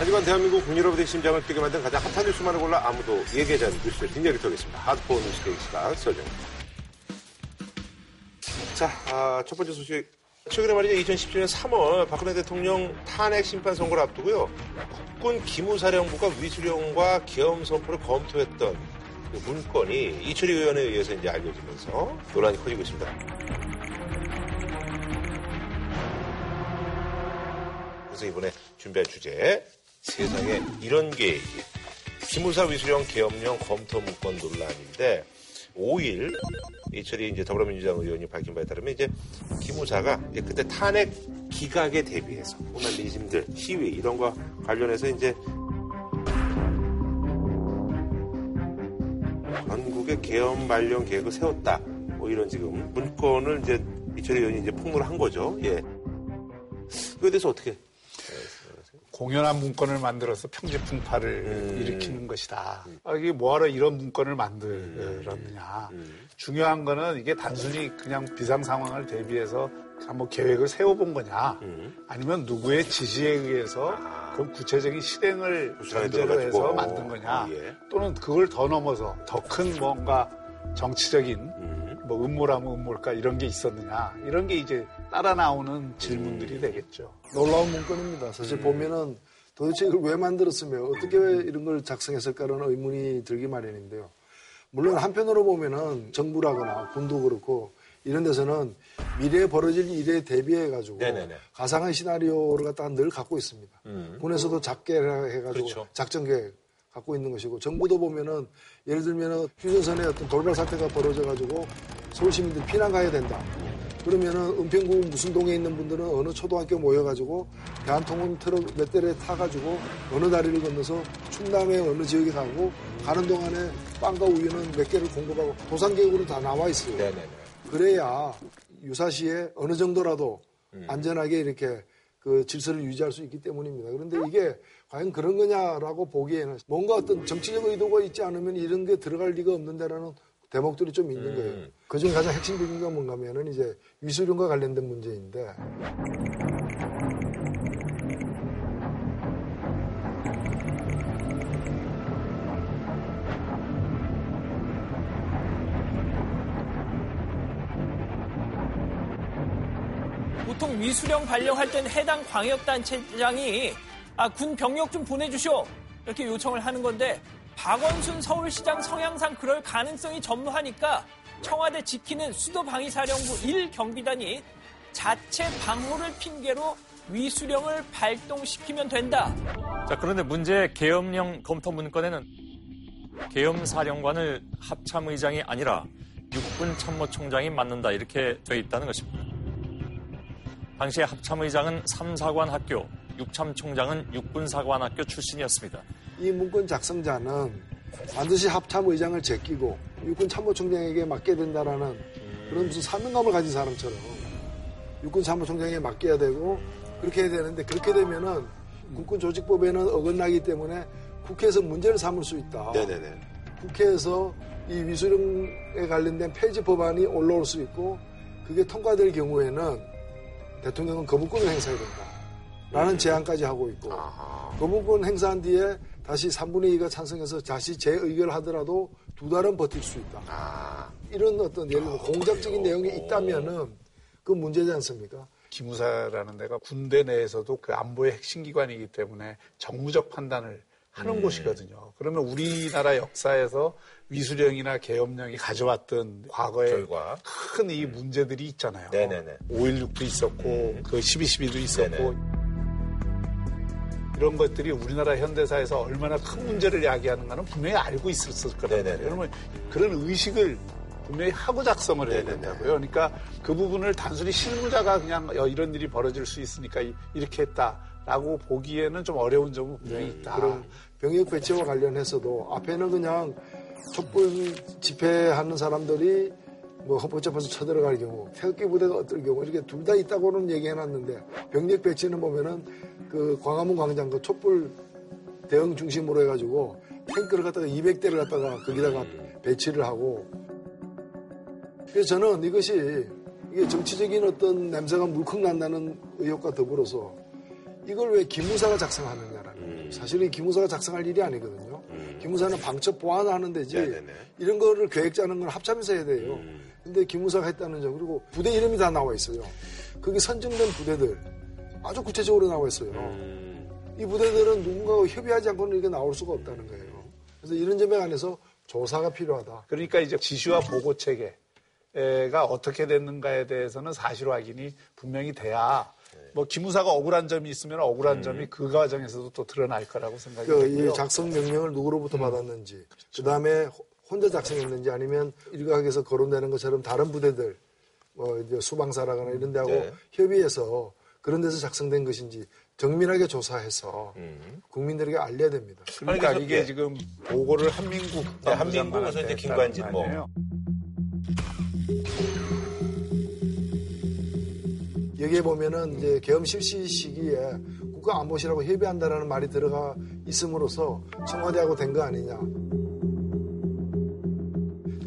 하지만 대한민국 국민여러분의 심장을 뛰게 만든 가장 핫한 뉴스만을 골라 아무도 얘기하지 않는 뉴스를 뒷얘기 털겠습니다. 하드코어 뉴스 데이시가 서정입니다. 자, 아, 첫 번째 소식. 최근에 말이죠. 2017년 3월 박근혜 대통령 탄핵 심판 선고를 앞두고요. 국군 기무사령부가 위수령과 계엄 선포를 검토했던 그 문건이 이철희 의원에 의해서 이제 알려지면서 논란이 커지고 있습니다. 그래서 이번에 준비한 주제 세상에 이런 게 기무사 위수령 계엄령 검토 문건 논란인데 5일 이철이 이제 더불어민주당 의원이 밝힌 바에 따르면 이제 기무사가 이제 그때 탄핵 기각에 대비해서 뿐만 민심들 시위 이런 거 관련해서 이제 전국의 계엄 발령 계획을 세웠다. 뭐 이런 지금 문건을 이제 이철이 의원이 이제 폭로를 한 거죠. 예. 그에 대해서 어떻게 공연한 문건을 만들어서 평지풍파를 음. 일으키는 것이다. 아, 이게 뭐하러 이런 문건을 만들었느냐. 음. 음. 중요한 거는 이게 단순히 그냥 비상 상황을 대비해서 뭐 계획을 세워본 거냐. 음. 아니면 누구의 지시에 의해서 아. 그 구체적인 실행을 전제로 해서 만든 거냐. 예. 또는 그걸 더 넘어서 더 큰 뭔가 정치적인 음. 뭐 음모라면 음모일까 이런 게 있었느냐. 이런 게 이제 따라 나오는 질문들이 음. 되겠죠. 놀라운 문건입니다. 사실 음. 보면은 도대체 이걸 왜 만들었으며 어떻게 이런 걸 작성했을까라는 의문이 들기 마련인데요. 물론 한편으로 보면은 정부라거나 군도 그렇고 이런 데서는 미래에 벌어질 일에 대비해 가지고 가상의 시나리오를 갖다가 늘 갖고 있습니다. 음. 군에서도 작게 해가지고 그렇죠. 작전 계획 갖고 있는 것이고 정부도 보면은 예를 들면은 휴전선에 어떤 돌발 사태가 벌어져 가지고 서울 시민들 피난 가야 된다. 그러면은 은평구 무슨 동에 있는 분들은 어느 초등학교 모여가지고 대한통운 트럭 몇 대를 타가지고 어느 다리를 건너서 충남의 어느 지역에 가고 가는 동안에 빵과 우유는 몇 개를 공급하고 도상계획으로 다 나와 있어요. 네네네. 그래야 유사시에 어느 정도라도 음. 안전하게 이렇게 그 질서를 유지할 수 있기 때문입니다. 그런데 이게 과연 그런 거냐라고 보기에는 뭔가 어떤 정치적 의도가 있지 않으면 이런 게 들어갈 리가 없는데라는 대목들이 좀 있는 거예요. 음. 그 중에 가장 핵심적인 건 뭔가 하면은 이제 위수령과 관련된 문제인데. 보통 위수령 발령할 땐 해당 광역단체장이 아, 군 병력 좀 보내주쇼 이렇게 요청을 하는 건데 박원순 서울시장 성향상 그럴 가능성이 전무하니까 청와대 지키는 수도방위사령부 1경비단이 자체 방호를 핑계로 위수령을 발동시키면 된다. 자, 그런데 문제 계엄령 검토 문건에는 계엄사령관을 합참의장이 아니라 육군 참모총장이 맡는다 이렇게 되어 있다는 것입니다. 당시에 합참의장은 삼사관 학교, 육참총장은 육군사관학교 출신이었습니다. 이 문건 작성자는 반드시 합참 의장을 제끼고 육군 참모총장에게 맡게 된다라는 그런 무슨 사명감을 가진 사람처럼 육군 참모총장에게 맡겨야 되고 그렇게 해야 되는데 그렇게 되면은 국군 조직법에는 어긋나기 때문에 국회에서 문제를 삼을 수 있다. 네네네. 국회에서 이 위수령에 관련된 폐지 법안이 올라올 수 있고 그게 통과될 경우에는 대통령은 거부권을 행사해야 된다. 라는 음. 제안까지 하고 있고. 거부권 행사한 뒤에 다시 3분의 2가 찬성해서 다시 재의결 하더라도 두 달은 버틸 수 있다. 아. 이런 어떤 예를 들어 공작적인 내용이 있다면은 그 문제지 않습니까? 기무사라는 데가 군대 내에서도 그 안보의 핵심 기관이기 때문에 정무적 판단을 하는 음. 곳이거든요. 그러면 우리나라 역사에서 위수령이나 계엄령이 가져왔던 과거의 큰 이 문제들이 있잖아요. 네네네. 5.16도 있었고, 음. 그 12.12도 있었고, 네네. 이런 것들이 우리나라 현대사에서 얼마나 큰 문제를 야기하는가는 분명히 알고 있었을 말이에요. 그러면 그런 의식을 분명히 하고 작성을 해야 된다고요. 그러니까 그 부분을 단순히 실무자가 그냥 이런 일이 벌어질 수 있으니까 이렇게 했다라고 보기에는 좀 어려운 점은 분명히 네. 있다. 그럼 병역 배치와 관련해서도 앞에는 그냥 촛불 집회하는 사람들이 뭐 헌법재판소 쳐들어갈 경우, 태극기 부대가 어떨 경우 이렇게 둘 다 있다고는 얘기해놨는데 병력 배치는 보면은 그 광화문 광장 그 촛불 대응 중심으로 해가지고 탱크를 갖다가 200대를 갖다가 거기다가 배치를 하고 그래서 저는 이것이 이게 정치적인 어떤 냄새가 물컥 난다는 의혹과 더불어서 이걸 왜 기무사가 작성하느냐라는 사실 이 기무사가 작성할 일이 아니거든요. 기무사는 방첩 보완을 하는 데지 음. 네네네. 이런 거를 계획 짜는 건 합참에서 해야 돼요. 음. 근데 기무사가 했다는 점 그리고 부대 이름이 다 나와 있어요. 거기 선정된 부대들 아주 구체적으로 나와 있어요. 음. 이 부대들은 누군가와 협의하지 않고는 이게 나올 수가 없다는 거예요. 그래서 이런 점에 관해서 조사가 필요하다. 그러니까 이제 지시와 보고 체계가 어떻게 됐는가에 대해서는 사실 확인이 분명히 돼야 뭐 기무사가 억울한 점이 있으면 억울한 점이 그 과정에서도 또 드러날 거라고 생각이 그 되고요. 이 작성 명령을 누구로부터 받았는지, 그 다음에 혼자 작성했는지 아니면 일각에서 거론되는 것처럼 다른 부대들, 뭐 이제 수방사라거나 이런 데하고 네. 협의해서 그런 데서 작성된 것인지 정밀하게 조사해서 음. 국민들에게 알려야 됩니다. 그러니까 그래서- 이게 예. 지금 보고를 한민국 네, 한민국 그래서 이제 김관진 뭐. 여기에 보면은 이제 계엄 실시 시기에 국가 안보실하고 협의한다라는 말이 들어가 있음으로써 청와대하고 된 거 아니냐.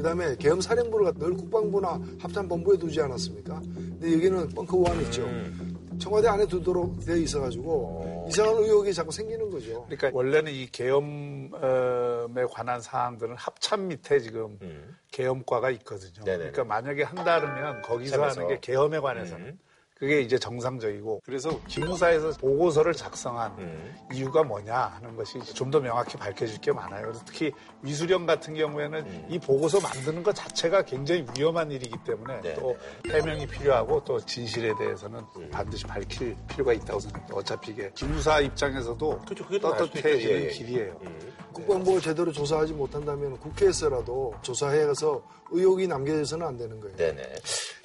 그 다음에 계엄 사령부를 늘 국방부나 합참본부에 두지 않았습니까? 근데 여기는 벙커 보안 있죠. 청와대 안에 두도록 되어 있어가지고 이상한 의혹이 자꾸 생기는 거죠. 그러니까 원래는 이 계엄에 관한 사항들은 합참 밑에 지금 음. 계엄과가 있거든요. 네네네. 그러니까 만약에 한다면 거기서 합참에서. 하는 게 계엄에 관해서는 음. 그게 이제 정상적이고 그래서 기무사에서 보고서를 작성한 음. 이유가 뭐냐 하는 것이 좀 더 명확히 밝혀질 게 많아요. 그래서 특히 위수령 같은 경우에는 음. 이 보고서 만드는 것 자체가 굉장히 위험한 일이기 때문에 네. 또 해명이 필요하고 또 진실에 대해서는 음. 반드시 밝힐 필요가 있다고 생각해요. 어차피 이게 기무사 입장에서도 그렇죠. 떳떳해지는 예, 예. 길이에요. 음. 국방부가 제대로 조사하지 못한다면 국회에서라도 조사해서 의혹이 남겨져서는 안 되는 거예요. 네네.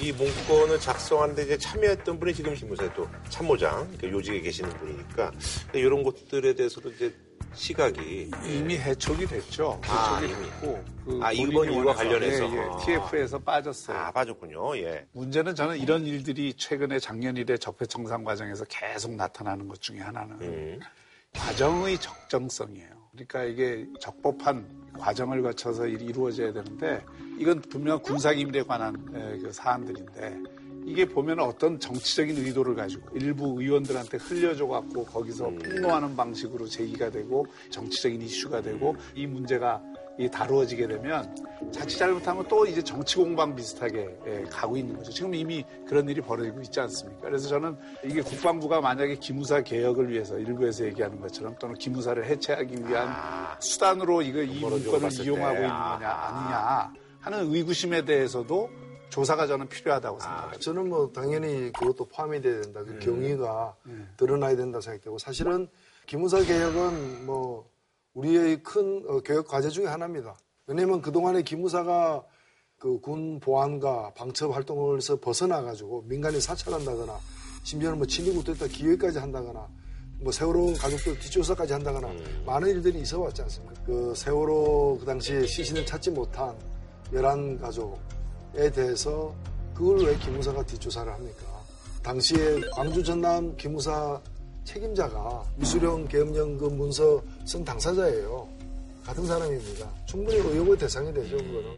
이 문건을 작성하는데 이제 참여했던 분이 지금 기무사의 또 참모장, 그 요직에 계시는 분이니까 이런 것들에 대해서도 이제 시각이 이미 해촉이 됐죠. 아, 해촉이 이미. 됐고 그 아, 이번 일과 관련해서. 예, 예, 아. TF에서 빠졌어요. 아 빠졌군요. 예. 문제는 저는 이런 일들이 최근에 작년 이래 적폐청산 과정에서 계속 나타나는 것 중에 하나는 음. 과정의 적정성이에요. 그러니까 이게 적법한 과정을 거쳐서 일이 이루어져야 되는데 이건 분명 군사기밀에 관한 에, 그 사안들인데 이게 보면 어떤 정치적인 의도를 가지고 일부 의원들한테 흘려줘 갖고 거기서 폭로하는 방식으로 제기가 되고 정치적인 이슈가 되고 이 문제가 이 다루어지게 되면 자칫 잘못하면 또 이제 정치 공방 비슷하게 예, 가고 있는 거죠. 지금 이미 그런 일이 벌어지고 있지 않습니까? 그래서 저는 이게 국방부가 만약에 기무사 개혁을 위해서 일부에서 얘기하는 것처럼 또는 기무사를 해체하기 위한 수단으로 이거 이 문건을 이용하고 때. 있는 거냐 아니냐 하는 의구심에 대해서도 조사가 저는 필요하다고 생각합니다. 저는 뭐 당연히 그것도 포함이 돼야 된다. 그 경위가 드러나야 된다 생각되고 사실은 기무사 개혁은 뭐 우리의 큰 어, 교육 과제 중에 하나입니다. 왜냐하면 그동안에 기무사가 그 군 보안과 방첩 활동에서 벗어나 가지고 민간인 사찰한다거나 심지어는 뭐 친위국됐다 기회까지 한다거나 뭐 세월호 가족들 뒷조사까지 한다거나 많은 일들이 있어 왔지 않습니까? 그 세월호 그 당시에 시신을 찾지 못한 열한 가족 에 대해서 그걸 왜 기무사가 뒷조사를 합니까? 당시에 광주 전남 기무사 책임자가 미수령 계엄령 그 문서 쓴 당사자예요. 같은 사람입니다. 충분히 의혹의 대상이 되죠, 그거는.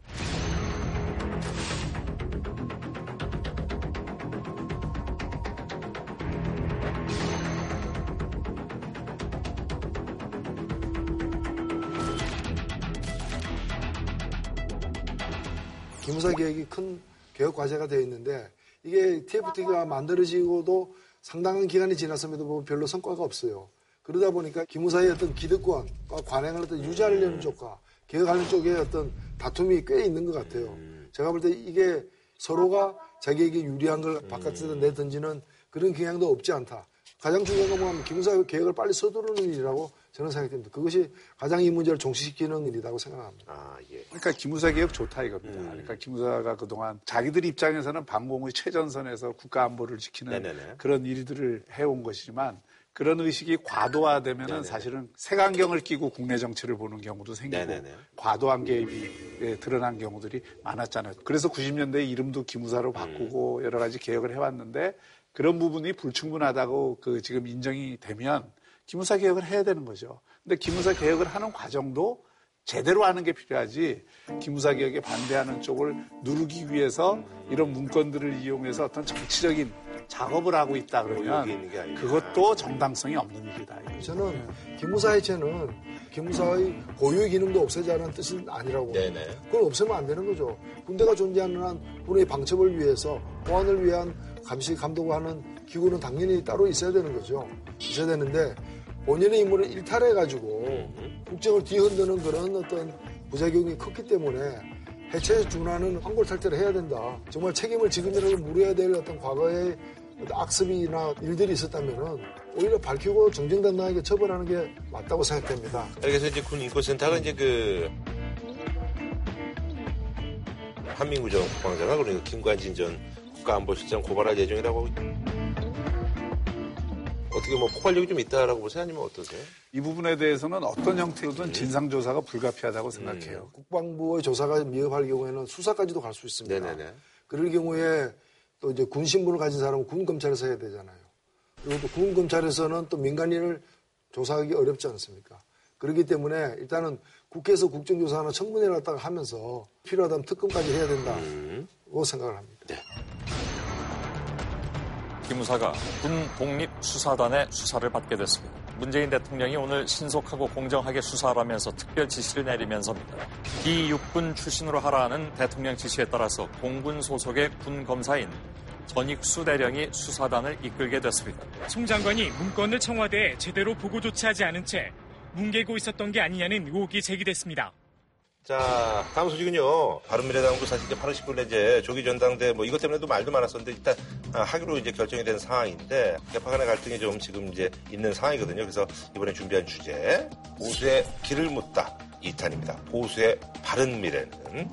기무사 개혁이 큰 개혁 과제가 되어 있는데 이게 TFT가 만들어지고도 상당한 기간이 지났음에도 뭐 별로 성과가 없어요. 그러다 보니까 기무사의 어떤 기득권과 관행을 어떤 유지하려는 쪽과 개혁하는 쪽에 어떤 다툼이 꽤 있는 것 같아요. 제가 볼 때 이게 서로가 자기에게 유리한 걸 바깥에다 내던지는 그런 경향도 없지 않다. 가장 중요한 건 뭐냐면 기무사 개혁을 빨리 서두르는 일이라고 저는 생각됩니다. 그것이 가장 이 문제를 종식시키는 일이라고 생각합니다. 아 예. 그러니까 기무사 개혁 좋다 이겁니다. 그러니까 기무사가 그동안 자기들 입장에서는 반공의 최전선에서 국가 안보를 지키는 네네네. 그런 일들을 해온 것이지만 그런 의식이 과도화되면은 네네네. 사실은 색안경을 끼고 국내 정치를 보는 경우도 생기고 네네네. 과도한 개입이 예, 드러난 경우들이 많았잖아요. 그래서 90년대 이름도 기무사로 바꾸고 여러 가지 개혁을 해왔는데 그런 부분이 불충분하다고 그 지금 인정이 되면 기무사 개혁을 해야 되는 거죠. 근데 기무사 개혁을 하는 과정도 제대로 하는 게 필요하지 기무사 개혁에 반대하는 쪽을 누르기 위해서 이런 문건들을 이용해서 어떤 정치적인 작업을 하고 있다 그러면 있는 게 아니라. 그것도 정당성이 없는 일이다. 저는 기무사 해체는 기무사의 고유의 기능도 없애자는 뜻은 아니라고. 네네. 그걸 없애면 안 되는 거죠. 군대가 존재하는 한 군의 방첩을 위해서 보안을 위한 감시 감독을 하는 기구는 당연히 따로 있어야 되는 거죠. 있어야 되는데 본연의 임무를 일탈해가지고 국정을 뒤흔드는 그런 어떤 부작용이 컸기 때문에 해체에 준하는 황골 탈퇴를 해야 된다. 정말 책임을 지금이라도 물어야 될 어떤 과거의 악습이나 일들이 있었다면은 오히려 밝히고 정정당당하게 처벌하는 게 맞다고 생각됩니다. 그래서 이제 군 인권센터가 이제 그 한민구정 국방장관 그러니까 김관진 전 국가안보실장 고발할 예정이라고 어떻게 뭐 폭발력이 좀 있다라고 보세요 아니면 어떠세요? 이 부분에 대해서는 어떤 형태로든 진상조사가 불가피하다고 생각해요. 국방부의 조사가 미흡할 경우에는 수사까지도 갈 수 있습니다. 네네네. 그럴 경우에 또 이제 군 신분을 가진 사람은 군 검찰에서 해야 되잖아요. 그리고 또 군 검찰에서는 또 민간인을 조사하기 어렵지 않습니까? 그렇기 때문에 일단은 국회에서 국정조사나 청문회를 갖다가 하면서 필요하다면 특검까지 해야 된다고 생각을 합니다. 기무사가 군 독립 수사단의 수사를 받게 됐습니다. 문재인 대통령이 오늘 신속하고 공정하게 수사하라면서 특별 지시를 내리면서입니다. 비육군 출신으로 하라는 대통령 지시에 따라서 공군 소속의 군 검사인 전익수 대령이 수사단을 이끌게 됐습니다. 송 장관이 문건을 청와대에 제대로 보고조차 하지 않은 채 뭉개고 있었던 게 아니냐는 의혹이 제기됐습니다. 자, 다음 소식은요. 바른미래당도 사실 이제 8월 19일에 이제 조기 전당대 뭐 이것 때문에도 말도 많았었는데 일단 아, 하기로 이제 결정이 된 상황인데 개파 간의 갈등이 좀 지금 이제 있는 상황이거든요. 그래서 이번에 준비한 주제 보수의 길을 묻다 2탄입니다. 보수의 바른미래는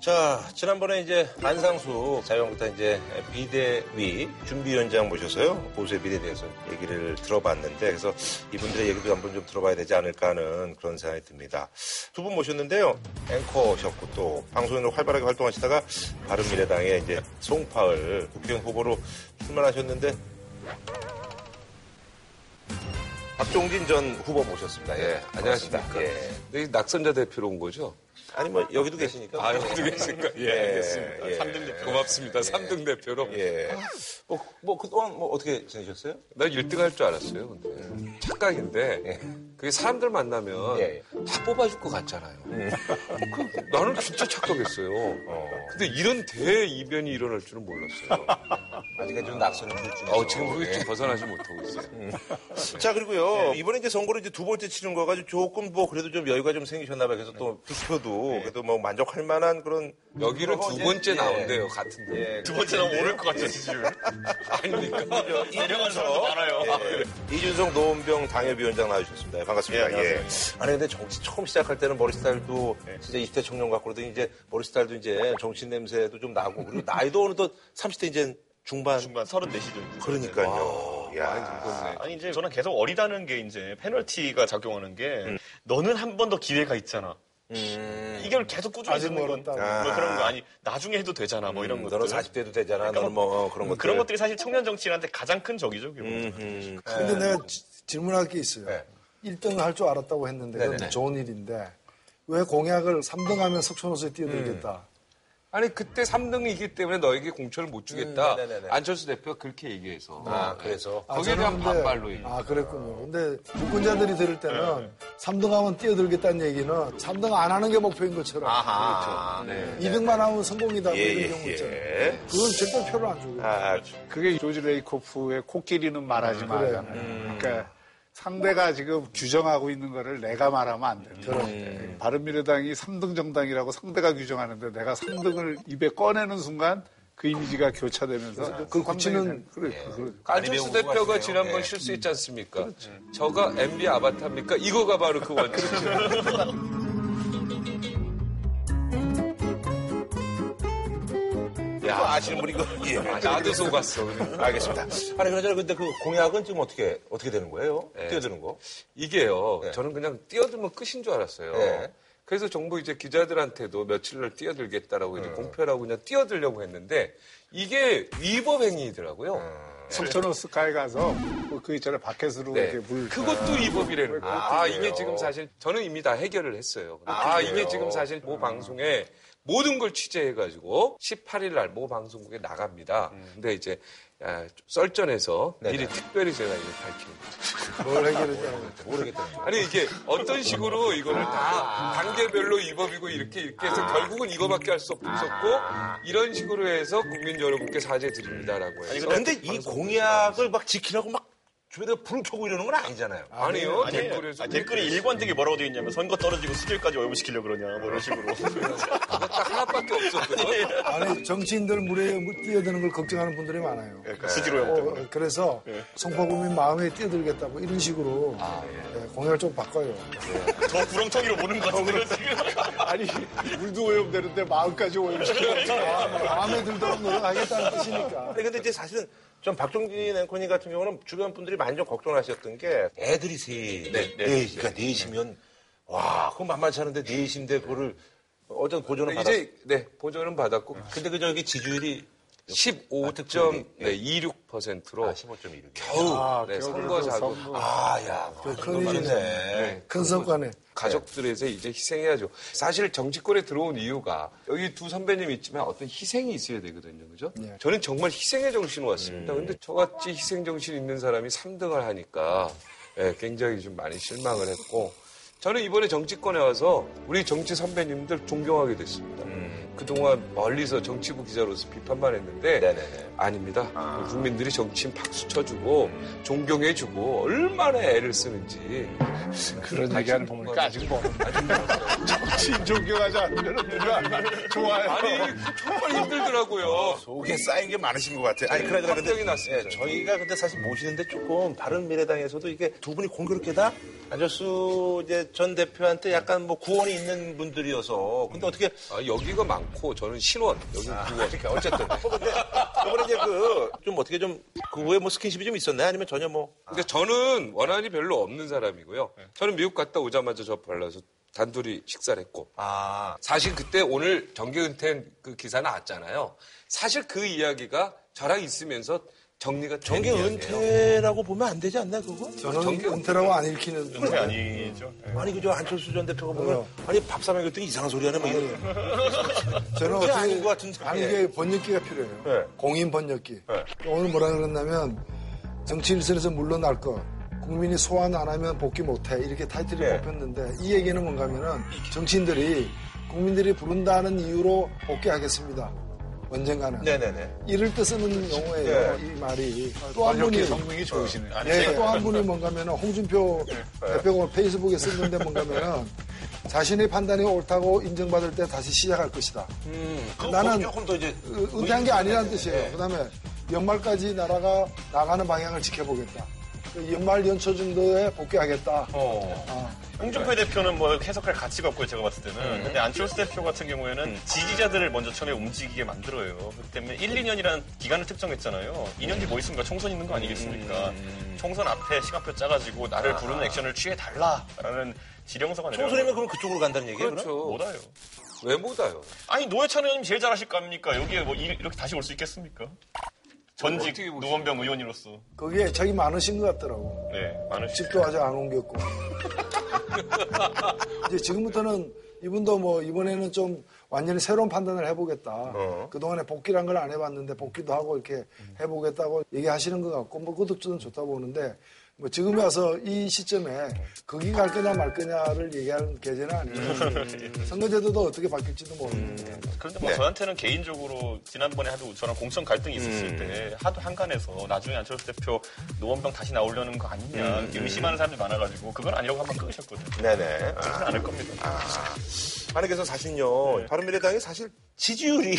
자, 지난번에 이제 안상수 자유한국당 이제 비대위 준비위원장 모셔서요. 보수의 미래에 대해서 얘기를 들어봤는데 그래서 이분들의 얘기도 한번 좀 들어봐야 되지 않을까 하는 그런 생각이 듭니다. 두 분 모셨는데요. 앵커셨고 또 방송인으로 활발하게 활동하시다가 바른미래당의 이제 송파을 국회의원 후보로 출마하셨는데 박종진 전 후보 모셨습니다. 예, 안녕하십니까. 예. 낙선자 대표로 온 거죠? 아니 뭐 여기도 계시니까. 아, 여기도 계신가? 예, 예, 알겠습니다. 예. 3등 대표. 고맙습니다. 3등 대표로. 예. 뭐, 뭐 그동안 뭐 어떻게 지내셨어요? 나 1등 할 줄 알았어요, 근데. 착각인데, 그게 사람들 만나면 예, 다 뽑아줄 것 같잖아요. 그, 나는 진짜 착각했어요. 근데 이런 대이변이 일어날 줄은 몰랐어요. 아직까지 좀 낙선을 줄 중이죠. 어, 지금 그게 좀 벗어나지 못하고 있어요. 자 그리고요 이번에 이제 선거를 이제 두 번째 치른 거 가지고 조금 뭐 그래도 좀 여유가 좀 생기셨나봐요. 그래서 또 투표도 그래도 뭐 만족할 만한 그런 여기는 두 번째 예. 나온대요, 같은데. 두 번째 나오면 오를 것 같죠 지금. 아닙니까? 내려가는 사람도 많아요. 이준석 노원병 당협위원장 나와주셨습니다. 반갑습니다. 예. 아니 근데 정치 처음 시작할 때는 머리 스타일도 진짜 20대 청년 같고 그러더니 이제 머리 스타일도 이제 정치 냄새도 좀 나고 그리고 나이도 어느덧 30대 이제 중반. 중반 34시죠. 그러니까요. 야. 아니 이제 저는 계속 어리다는 게 이제 페널티가 작용하는 게 너는 한 번 더 기회가 있잖아. 음. 이걸 계속 꾸준히 듣는 건 멀었다. 뭐 그런 거 아니 나중에 해도 되잖아 뭐 이런 것들. 너는 40대도 되잖아. 그러니까 너는 뭐 어, 그런 것들. 그런 것들이 사실 청년 정치인한테 가장 큰 적이죠. 음, 음. 근데 내가 지- 질문할 게 있어요. 네. 1등을 할 줄 알았다고 했는데 그건 네네네. 좋은 일인데 왜 공약을 3등 하면 석촌호수에 뛰어들겠다. 아니, 그때 3등이기 때문에 너에게 공천을 못 주겠다. 음, 네네네. 안철수 대표가 그렇게 얘기해서. 아, 그래서. 아, 거기에 저는 대한 반발로 얘기. 아, 그랬군요. 근데 유권자들이 들을 때는 3등 하면 뛰어들겠다는 얘기는 3등 안 하는 게 목표인 것처럼. 아하. 네. 2등만 하면 성공이다. 뭐 예, 이런 예, 경우 있잖아요. 예. 그건 절대 표를 안 주고. 아, 그게 조지 레이코프의 코끼리는 말하지 마잖아요. 그러니까 상대가 지금 규정하고 있는 거를 내가 말하면 안 되는 바른미래당이 3등 정당이라고 상대가 규정하는데 내가 3등을 입에 꺼내는 순간 그 이미지가 교차되면서 굳히는- 상당히 그래, 그걸 안철수 대표가 매우 지난번 네. 실수했지 않습니까? 저가 MB 아바타입니까? 이거가 바로 그 원칙. 야, 아시는 분이 그, 예, 나도 속았어. 알겠습니다. 아니, 그러잖아. 근데 그 공약은 지금 어떻게, 어떻게 되는 거예요? 네. 뛰어드는 거? 이게요. 네. 저는 그냥 뛰어들면 끝인 줄 알았어요. 네. 그래서 정부 이제 기자들한테도 며칠 날 뛰어들겠다라고 네. 이제 공표라고 그냥 뛰어들려고 했는데 이게 위법 행위더라고요. 네. 석촌호스카에 가서 뭐그 있잖아요 바켓으로 네. 이렇게 물 그것도 이 법이라는 거예요. 아? 이게 지금 사실 저는 이미 다 해결을 했어요. 아, 이게 지금 사실 모 방송에 모든 걸 취재해가지고 18일 날 모 방송국에 나갑니다. 근데 이제 아, 좀 썰전에서 네네. 미리 특별히 제가 이걸 밝힙니다. 뭘 해결했다는 거죠. 모르겠다. 아니 이게 어떤 식으로 이거를 다 단계별로 이 법이고 이렇게 이렇게 해서 결국은 이거밖에 할 수 없었고 이런 식으로 해서 국민 여러분께 사죄 드립니다라고 해서 아니, 근데 이 공약을 막 지키라고 막 주변에다 불을 켜고 이러는 건 아니잖아요. 아니요 아니에요. 댓글에서 아, 댓글이 일관 되게 뭐라고 되어 있냐면 선거 떨어지고 수질까지 오염시키려고 그러냐 뭐 이런 식으로 딱 하나밖에 없었거든요. 아니 정치인들 물에 뛰어드는 걸 걱정하는 분들이 많아요. 그러니까 수질 오염 때문에 어, 그래서 송파구민 마음에 뛰어들겠다고 이런 식으로 아, 예, 공약을 좀 바꿔요. 더 구렁텅이로 보는 것 같은데요 지금 아니 물도 오염되는데 마음까지 오염시켜 마음에 들도록 노력하겠다는 뜻이니까. 아니, 근데 이제 사실은 전 박종진 앵커님 같은 경우는 주변 분들이 많이 좀 걱정하셨던 게 애들이 셋, 네, 네, 그러니까 넷이면 와, 그건 만만치 않은데 넷인데 그거를 어떤 고전을 받았 이제 네 보조는 받았고 근데 그 저기 지지율이 15.26%로 아, 15.16. 겨우 아, 네, 겨우 선거 자금. 아, 야, 큰 일이네. 네. 큰 성과네. 가족들에서 이제 희생해야죠. 사실 정치권에 들어온 이유가 여기 두 선배님 있지만 어떤 희생이 있어야 되거든요. 그죠? 네. 저는 정말 희생의 정신으로 왔습니다. 근데 저같이 희생 정신 있는 사람이 3등을 하니까 예, 굉장히 좀 많이 실망을 했고 저는 이번에 정치권에 와서 우리 정치 선배님들 존경하게 됐습니다. 그동안 멀리서 정치부 기자로서 비판만 했는데 네네네. 아닙니다. 국민들이 정치인 박수 쳐주고 존경해주고 얼마나 애를 쓰는지 그런 얘기하는 거 보니까 아직 뭐 정치인 존경하지 않으면 누가 좋아요 아니 정말 힘들더라고요. 속에 쌓인 게 많으신 것 같아요. 아니, 그러나 근데 났습니다. 예, 저희가 근데 사실 모시는데 조금 바른 미래당에서도 이게 두 분이 공교롭게 다 안철수 이제 전 대표한테 약간 뭐 구원이 있는 분들이어서 근데 어떻게 아, 여기가 많고 저는 신원 여기 아, 구원. 그러니까 어쨌든 뭐 근데 이번에 이제 그 좀 어떻게 좀 그 후에 뭐 스킨십이 좀 있었나요? 아니면 전혀 뭐 근데 저는 원한이 별로 없는 사람이고요. 저는 미국 갔다 오자마자 저 발라서 단둘이 식사를 했고 아, 사실 그때 오늘 정계 은퇴 그 기사 나왔잖아요. 사실 그 이야기가 저랑 있으면서 정리가 된 정계. 은퇴라고 보면 안 되지 않나 그거? 저는 은퇴라고 안 읽히는. 그게 아니죠 아니 그저 안철수 전 대표가 보면 아니 밥 사먹였더니 이상한 소리 하네 뭐 이런 저는 어떻게 아닌 것 같은데. 아는 게 번역기가 필요해요. 네. 공인 번역기. 네. 오늘 뭐라 그랬냐면 정치 일선에서 물러날 것. 국민이 소환 안 하면 복귀 못해 이렇게 타이틀이 네. 뽑혔는데 이 얘기는 뭔가 하면은 정치인들이 국민들이 부른다는 이유로 복귀하겠습니다. 언젠가는. 네네네. 이럴 때 쓰는 용어예요. 네. 이 말이. 또 한 분이 성능이 좋으시네 예, 또한 분이 뭔가면은 홍준표 대표가 페이스북에 쓴 건데 뭔가면은 자신의 판단이 옳다고 인정받을 때 다시 시작할 것이다. 그 나는 조금 더 이제 은- 은퇴한 게 아니라는 뜻이에요. 그다음에 연말까지 나라가 나가는 방향을 지켜보겠다. 그 연말 연초 정도에 복귀하겠다. 어. 홍준표 대표는 뭐 해석할 가치가 없고요, 제가 봤을 때는. 음. 근데 안철수 대표 같은 경우에는 지지자들을 먼저 처음에 움직이게 만들어요. 그렇기 때문에 1, 2년이라는 기간을 특정했잖아요. 2년 뒤 뭐 있습니까? 총선 있는 거 아니겠습니까? 음. 총선 앞에 시간표 짜가지고 나를 부르는 액션을 취해달라라는 지령서가 내려. 총선이면 그럼 그쪽으로 간다는 얘기예요? 그렇죠. 못 와요. 왜 못 와요? 아니 노회찬 의원님 제일 잘하실 거 아닙니까? 여기에 뭐 이- 이렇게 다시 올 수 있겠습니까? 전직? 노원병 의원으로서. 거기에 적이 많으신 것 같더라고. 네, 많으시 집도 아직 안 옮겼고. 이제 지금부터는 이분도 뭐 이번에는 좀 완전히 새로운 판단을 해보겠다. 어. 그동안에 복귀란 걸 안 해봤는데 복귀도 하고 이렇게 해보겠다고 얘기하시는 것 같고 뭐 그것도 저는 좋다고 보는데 뭐 지금에 와서 이 시점에 거기 갈 거냐 말 거냐를 얘기하는 계제는 아니에요. 선거제도도 어떻게 바뀔지도 모르는데. 그런데 뭐 네. 저한테는 개인적으로 지난번에 하도 저랑 공천 갈등이 있었을 음. 때 하도 한간에서 나중에 안철수 대표 노원병 다시 나오려는 거 아니냐 이렇게 의심하는 사람들이 많아가지고 그건 아니라고 한번 끊으셨거든요. 네네. 그렇지는 않을 겁니다. 아니 그래서 사실요 바른미래당이 사실 지지율이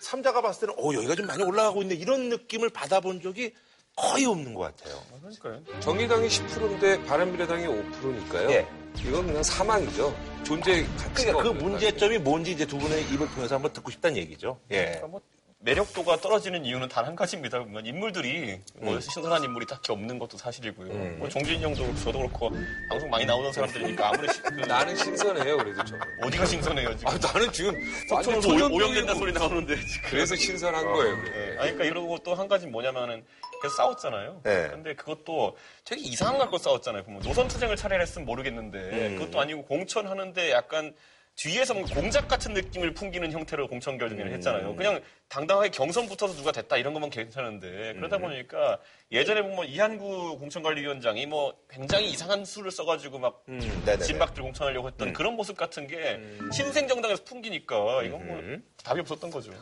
삼자가 봤을 때는 어 여기가 좀 많이 올라가고 있는데 이런 느낌을 받아본 적이 거의 없는 것 같아요. 그러니까요. 정의당이 10%인데 바른미래당이 5%니까요. 예. 이건 그냥 사망이죠. 존재 가치가 그러니까 그 문제점이 뭔지 이제 두 분의 입을 통해서 한번 듣고 싶다는 얘기죠. 예. 그러니까 뭐 매력도가 떨어지는 이유는 단 한 가지입니다. 보면 인물들이 음. 뭐 신선한 인물이 딱히 없는 것도 사실이고요. 뭐 종진 형도 그렇고 저도 그렇고 방송 많이 나오는 사람들이니까 아무리 시- 그 나는 신선해요, 그래도 저. 어디가 신선해요 지금. 아, 나는 지금 초전병이고 오염된다 소리 나오는데 지금. 그래서 신선한 거예요. 그게. 예. 아니, 그러니까 이러고 또 한 가지 뭐냐면은 계속 싸웠잖아요. 네. 근데 그것도 되게 이상한 걸 갖고 싸웠잖아요. 보면 노선 투쟁을 차라리 했으면 모르겠는데 음. 그것도 아니고 공천 하는데 약간 뒤에서 뭔가 공작 같은 느낌을 풍기는 형태로 공천 결정을 음. 했잖아요. 그냥 당당하게 경선 붙어서 누가 됐다 이런 것만 괜찮은데 그러다 보니까 예전에 보면 이한구 공천관리위원장이 뭐 굉장히 이상한 수를 써가지고 막 음. 진박들 공천하려고 했던 그런 모습 같은 게 신생 정당에서 풍기니까 이건 뭐 답이 없었던 거죠.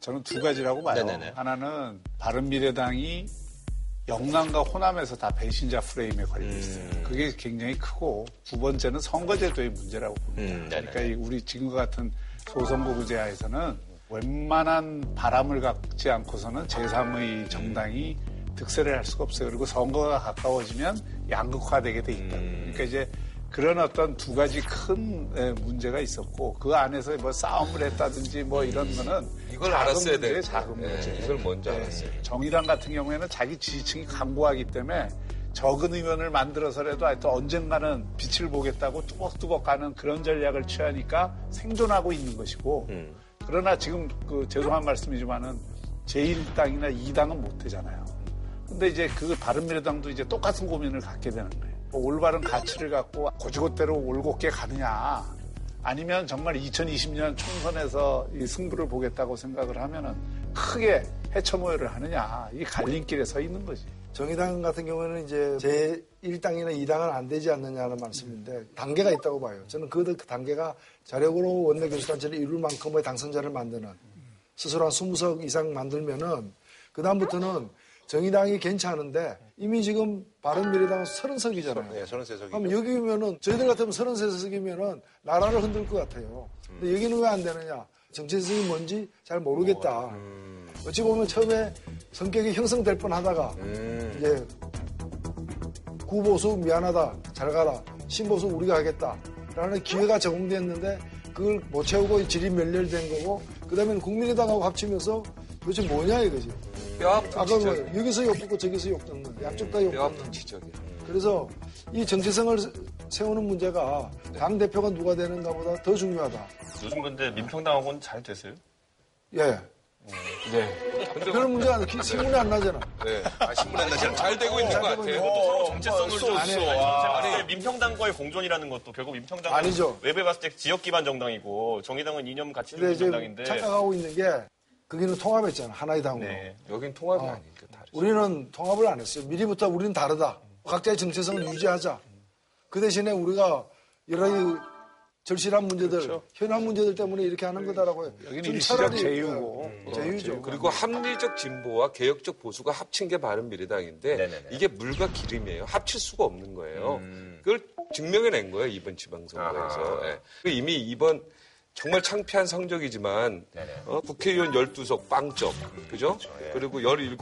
저는 두 가지라고 봐요. 네네네. 하나는 바른 미래당이 영남과 호남에서 다 배신자 프레임에 걸려 있어요. 그게 굉장히 크고 두 번째는 선거제도의 문제라고 봅니다. 음. 그러니까 이 우리 지금과 같은 소선거구제 하에서는 웬만한 바람을 갖지 않고서는 제3의 정당이 득세를 할 수가 없어요. 그리고 선거가 가까워지면 양극화되게 돼 있다. 음. 그러니까 이제 그런 어떤 두 가지 큰 에, 문제가 있었고 그 안에서 뭐 싸움을 했다든지 뭐 이런 거는 이걸 알았어야 문제예요, 돼. 작은 네, 문제. 이걸 먼저 네. 알았어요. 정의당 같은 경우에는 자기 지지층이 강고하기 때문에 적은 의원을 만들어서라도 하여튼 언젠가는 빛을 보겠다고 뚜벅뚜벅 가는 그런 전략을 취하니까 생존하고 있는 것이고 음. 그러나 지금 그 죄송한 말씀이지만은 제1당이나 2당은 못 되잖아요. 근데 이제 그 바른미래당도 이제 똑같은 고민을 갖게 되는 거예요. 뭐 올바른 가치를 갖고 고지고대로 올곧게 가느냐 아니면 정말 2020년 총선에서 이 승부를 보겠다고 생각을 하면은 크게 해처모여를 하느냐 이 갈림길에 서 있는 거지. 정의당 같은 경우에는 이제 제 1당이나 2당은 안 되지 않느냐는 말씀인데 단계가 있다고 봐요. 저는 그 단계가 자력으로 원내 교수단체를 이룰 만큼의 당선자를 만드는 스스로 한 20석 이상 만들면은 그다음부터는 정의당이 괜찮은데 이미 지금 바른미래당은 30석이잖아요. 네, 저는 세석이. 그럼 여기면은 저희들 같으면 33석이면은 나라를 흔들 것 같아요. 근데 여기는 왜 안 되느냐? 정체성이 뭔지 잘 모르겠다. 어찌 보면 처음에 성격이 형성될 뻔 하다가 음. 이제 구보수 미안하다 잘 가라 신보수 우리가 하겠다 라는 기회가 제공됐는데 그걸 못 채우고 질이 멸렬된 거고 그 다음에는 국민의당하고 합치면서 도대체 뭐냐 이거지 뼈아픈 아까 뭐 지적이에요. 여기서 욕 붙고 저기서 욕 듣는 양쪽 다욕 듣는 뼈아픈 지적이에요. 그래서 이 정체성을 세우는 문제가 당 대표가 누가 되는가보다 더 중요하다. 요즘 근데 민평당하고는 잘 되세요? 예. 네. 근데 그런 문제가 아니라 신문에 안 나잖아. 네. 아, 신문에 나잘 잘 되고 있는 것 되고 있는 같아요. 거. 서로 정체성을 좀 아니, 써. 아니, 민평당과의 공존이라는 것도 결국 민평당은 아니죠. 외부에 봤을 때 지역 기반 정당이고 정의당은 이념 같이 근데 있는 이제 정당인데 착각하고 있는 게 거기는 통합했잖아. 하나의 당으로. 네. 여긴 통합이 어. 아니니까 다르죠. 우리는 통합을 안 했어요. 미리부터 우리는 다르다. 각자의 정체성을 유지하자. 그 대신에 우리가 여러 가지 절실한 문제들, 현안 문제들 때문에 이렇게 하는 거다라고 해요. 여기는 좀 일시적 제휴고. 어, 제휴죠. 그리고 합리적 진보와 개혁적 보수가 합친 게 바른 미래당인데 네네네. 이게 물과 기름이에요. 합칠 수가 없는 거예요. 그걸 증명해낸 거예요 이번 지방선거에서. 그 이미 이번 정말 창피한 성적이지만 어, 국회의원 12석 빵점, 그죠? 그리고 17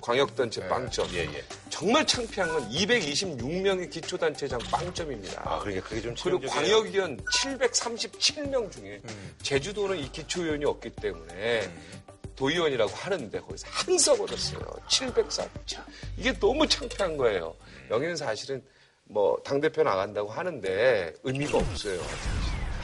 광역단체 빵점. 예, 예. 정말 창피한 건 226명의 기초단체장 빵점입니다. 아, 그러니까 그게 좀 그리고. 광역위원 737명 중에 제주도는 이 기초위원이 없기 때문에 도의원이라고 하는데 거기서 한 석 얻었어요. 704자. 이게 너무 창피한 거예요. 여기는 사실은 뭐 당대표 나간다고 하는데 의미가 없어요.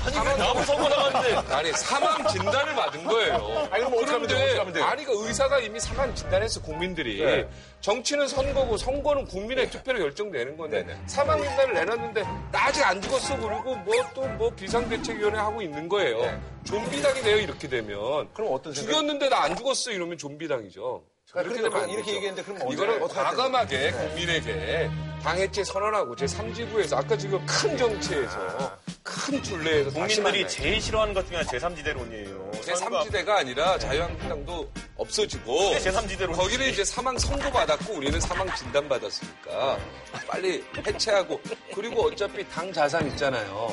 아니 왜 나무 선거 나갔는데 아니 사망 진단을 받은 거예요. 아니, 그럼 돼요? 어떻게 하면? 아니 그 의사가 이미 사망 진단했어 국민들이. 네. 정치는 선거고 선거는 국민의 투표로 결정되는 건데 네, 네. 사망 진단을 내놨는데 나 아직 안 죽었어 그리고 뭐또뭐 비상대책위원회 하고 있는 거예요. 네. 좀비당이 돼요 이렇게 되면. 그럼 어떤 생각? 죽였는데 나 안 죽었어 이러면 좀비당이죠. 그러니까 안 이렇게 되죠. 얘기했는데 그럼 이거는 과감하게 국민에게 당해체 선언하고 제 3지부에서 아까 지금 큰 정치에서 큰 둘레에서 국민들이. 제일 싫어하는 것 중에 제3지대론이에요. 제3지대가 아니라 자유한국당도 없어지고 제3지대로 거기는 이제 사망 선고 받았고 우리는 사망 진단 받았으니까 빨리 해체하고 그리고 어차피 당 자산 있잖아요.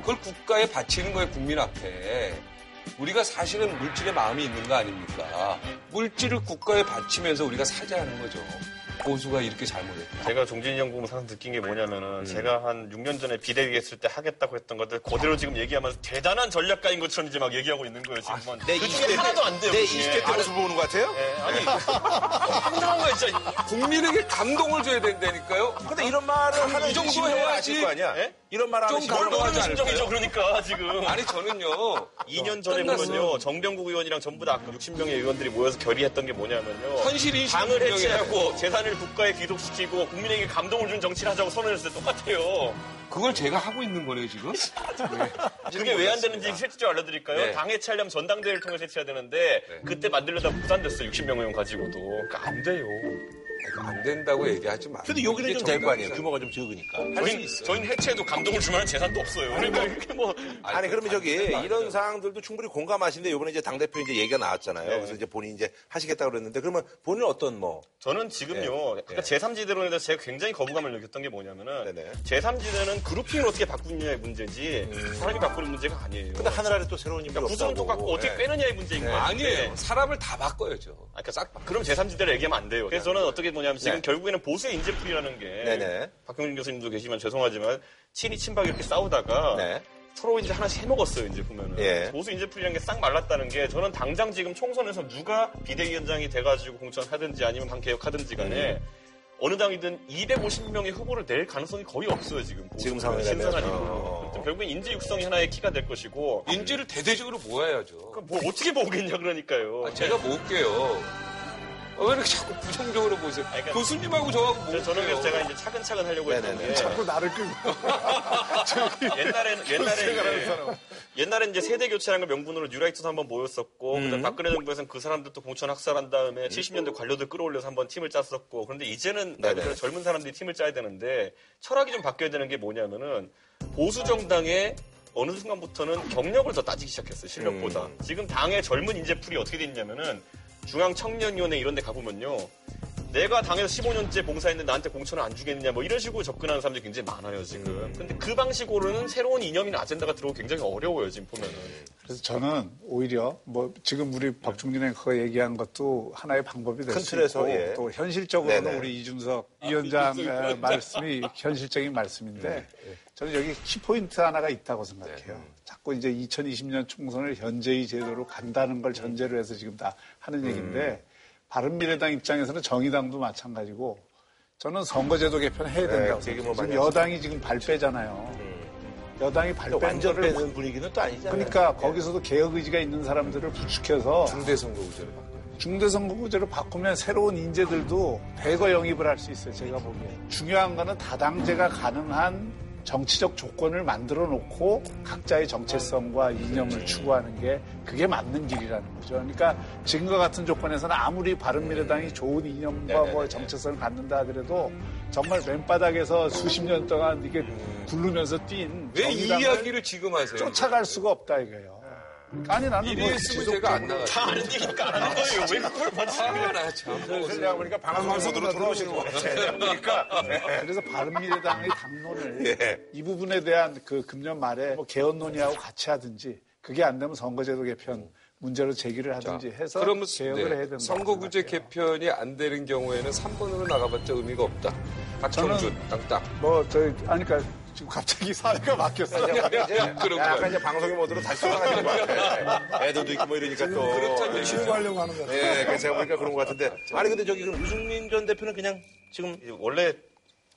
그걸 국가에 바치는 거예요 국민 앞에. 우리가 사실은 물질에 마음이 있는 거 아닙니까? 물질을 국가에 바치면서 우리가 사죄하는 거죠. 보수가 이렇게 잘못했다. 제가 종진이 형 보면 항상 느낀 게 뭐냐면은 제가 한 6년 전에 비대위 했을 때 하겠다고 했던 것들 그대로 지금 얘기하면서 대단한 전략가인 것처럼 이제 막 얘기하고 있는 거예요 지금은. 내그 중에 20대 하나도 안 돼요. 내그 중에. 20대 때 모습 보는 것 같아요? 예, 아니 황당한 거 진짜. 국민에게 감동을 줘야 된다니까요. 근데 이런 말을 하는 이 정도 해야지. 아실 거 아니야? 예? 이런 말 하는 좀 심정을 뭘 모르는 하지 않을까요? 심정이죠 그러니까 지금. 아니 저는요. 2년 전에. 보면요 정병국 의원이랑 전부 다 60명의 의원들이 모여서 결의했던 게 뭐냐면요 현실 인식 당을 해체하고 재산을 국가에 귀독시키고 국민에게 감동을 준 정치를 하자고 선언했을 때 똑같아요. 그걸 제가 하고 있는 거네요 지금. 그게 왜 안 되는지 실질적으로 알려드릴까요? 네. 당 해체하려면 전당대회를 통해서 해체해야 되는데 그때 만들려다 무산됐어요. 60명 의원 가지고도. 그러니까 안 돼요. 안 된다고 얘기하지 마. 근데 여기는 좀 될 거 아니에요. 규모가 좀 적으니까. 저희. 저희는 해체해도 감동을 줄 만한 재산도 없어요. 그러니까 이렇게 뭐 아니 그러면 저기 이런 사항들도 충분히 공감하시는데 이번에 이제 당 대표 이제 얘기가 나왔잖아요. 네. 그래서 이제 본인이 이제 하시겠다고 그랬는데 그러면 본인은 어떤 뭐 저는 지금요, 네. 그러니까 제3지대론에 대해서 제가 굉장히 거부감을 느꼈던 게 뭐냐면은, 네네. 제3지대는 그룹핑을 어떻게 바꾸느냐의 문제지, 사람이 바꾸는 문제가 아니에요. 근데 하늘 아래 또 새로운 인물 그러니까 구성은. 똑같고 어떻게 네. 빼느냐의 문제인 거예요. 아니에요. 사람을 다 바꿔야죠. 아, 그러니까 싹, 바- 그럼 제3지대를 얘기하면 안 돼요. 그래서 저는 어떻게 보냐면 지금 네. 결국에는 보수의 인재풀이라는 게, 네네. 박형준 교수님도 계시지만 죄송하지만, 친이 친박 이렇게 싸우다가, 네. 서로 이제 하나씩 해먹었어요, 이제 보면은. 예. 보수 인재풀이라는 게 싹 말랐다는 게 저는 당장 지금 총선에서 누가 비대위원장이 돼가지고 공천하든지 아니면 당 개혁하든지 간에 음. 어느 당이든 250명의 후보를 낼 가능성이 거의 없어요, 지금. 지금 상황이라면. 신선한 어. 이유. 결국엔 인재 육성이 하나의 키가 될 것이고. 인지를 대대적으로 모아야죠. 그럼 뭐 어떻게 모으겠냐, 그러니까요. 아, 제가 모을게요. 아, 왜 이렇게 자꾸 부정적으로 보세요? 그러니까 교수님하고 저하고 저- 모을게요. 저는 그래서 제가 이제 차근차근 하려고 했던 네네네. 게. 자꾸 나를 끌고. 옛날에는 옛날에 이제, 옛날에 이제 세대 교체라는 걸 명분으로 뉴라이트도 한번 모였었고 그다음 박근혜 정부에서는 그 사람들도 공천 학살한 다음에 70년대 관료들 끌어올려서 한번 팀을 짰었고 그런데 이제는 젊은 사람들이 팀을 짜야 되는데 철학이 좀 바뀌어야 되는 게 뭐냐면은 보수 정당의 어느 순간부터는 경력을 더 따지기 시작했어요 실력보다 지금 당의 젊은 인재풀이 어떻게 돼 있냐면은 중앙 청년위원회 이런 데 가보면요 내가 당에서 15년째 봉사했는데 나한테 공천을 안 주겠느냐 뭐 이런 식으로 접근하는 사람들이 굉장히 많아요 지금. 근데 그 방식으로는 새로운 이념이나 아젠다가 들어오기 굉장히 어려워요 지금 보면은. 그래서 저는 오히려 뭐 지금 우리 박종진 앵커가 얘기한 것도 하나의 방법이 될큰수 틀에서, 있고 예. 또 현실적으로는 네네. 우리 이준석 위원장의 말씀이 현실적인 말씀인데 저는 여기 키포인트 하나가 있다고 생각해요. 자꾸 이제 2020년 총선을 현재의 제도로 간다는 걸 전제로 해서 지금 다 하는 얘기인데 바른미래당 입장에서는 정의당도 마찬가지고 저는 선거제도 개편 해야 된다고 그 얘기 생각해요. 뭐 지금 여당이 지금 발빼잖아요. 여당이 발뺀 완전 거를 빼는 분위기는 또 아니잖아요. 그러니까 거기서도 개혁 의지가 있는 사람들을 부축해서 중대선거구제를 바꿔요. 중대선거구제로 바꾸면 새로운 인재들도 대거 영입을 할 수 있어요. 제가 보기에 중요한 거는 다당제가 가능한 정치적 조건을 만들어 놓고 각자의 정체성과 이념을 추구하는 게 그게 맞는 길이라는 거죠. 그러니까 지금과 같은 조건에서는 아무리 바른미래당이 좋은 이념과 뭐 정체성을 갖는다 하더라도 정말 맨바닥에서 수십 년 동안 이게 굴르면서 뛴 왜 이 이야기를 지금 하세요? 쫓아갈 수가 없다 이거예요. 아니 나는 뭐 이랬으면 제가 안 나가요. 다 아는 얘기니까 안 하는 거예요. 왜 그걸 맞지? 아, 나 참. 내가 보니까 방송 모드로 들어오시는 것 같아요. 그러니까 그래서 바른미래당의 당론을 예. 이 부분에 대한 그 금년 말에 뭐 개헌 논의하고 같이 하든지 그게 안 되면 선거제도 개편 문제로 제기를 하든지 해서 그러면 개혁을 네, 해야 된다. 선거구제 개편이 안 되는 경우에는 3번으로 나가봤자 의미가 없다. 박정준 땅땅. 뭐저 아니 그러니까 지금 갑자기 사회가 바뀌었어요. 그런 약간 거. 이제 방송의 모드로 다시 돌아가시는 것 같아요. 애들도 있고 뭐 이러니까 또. 그렇다는 치유하려고 하는 거예요. 예, 그래서 제가 보니까 그런 것 같은데. 아니, 근데 저기 그럼 유승민 전 대표는 그냥 지금 원래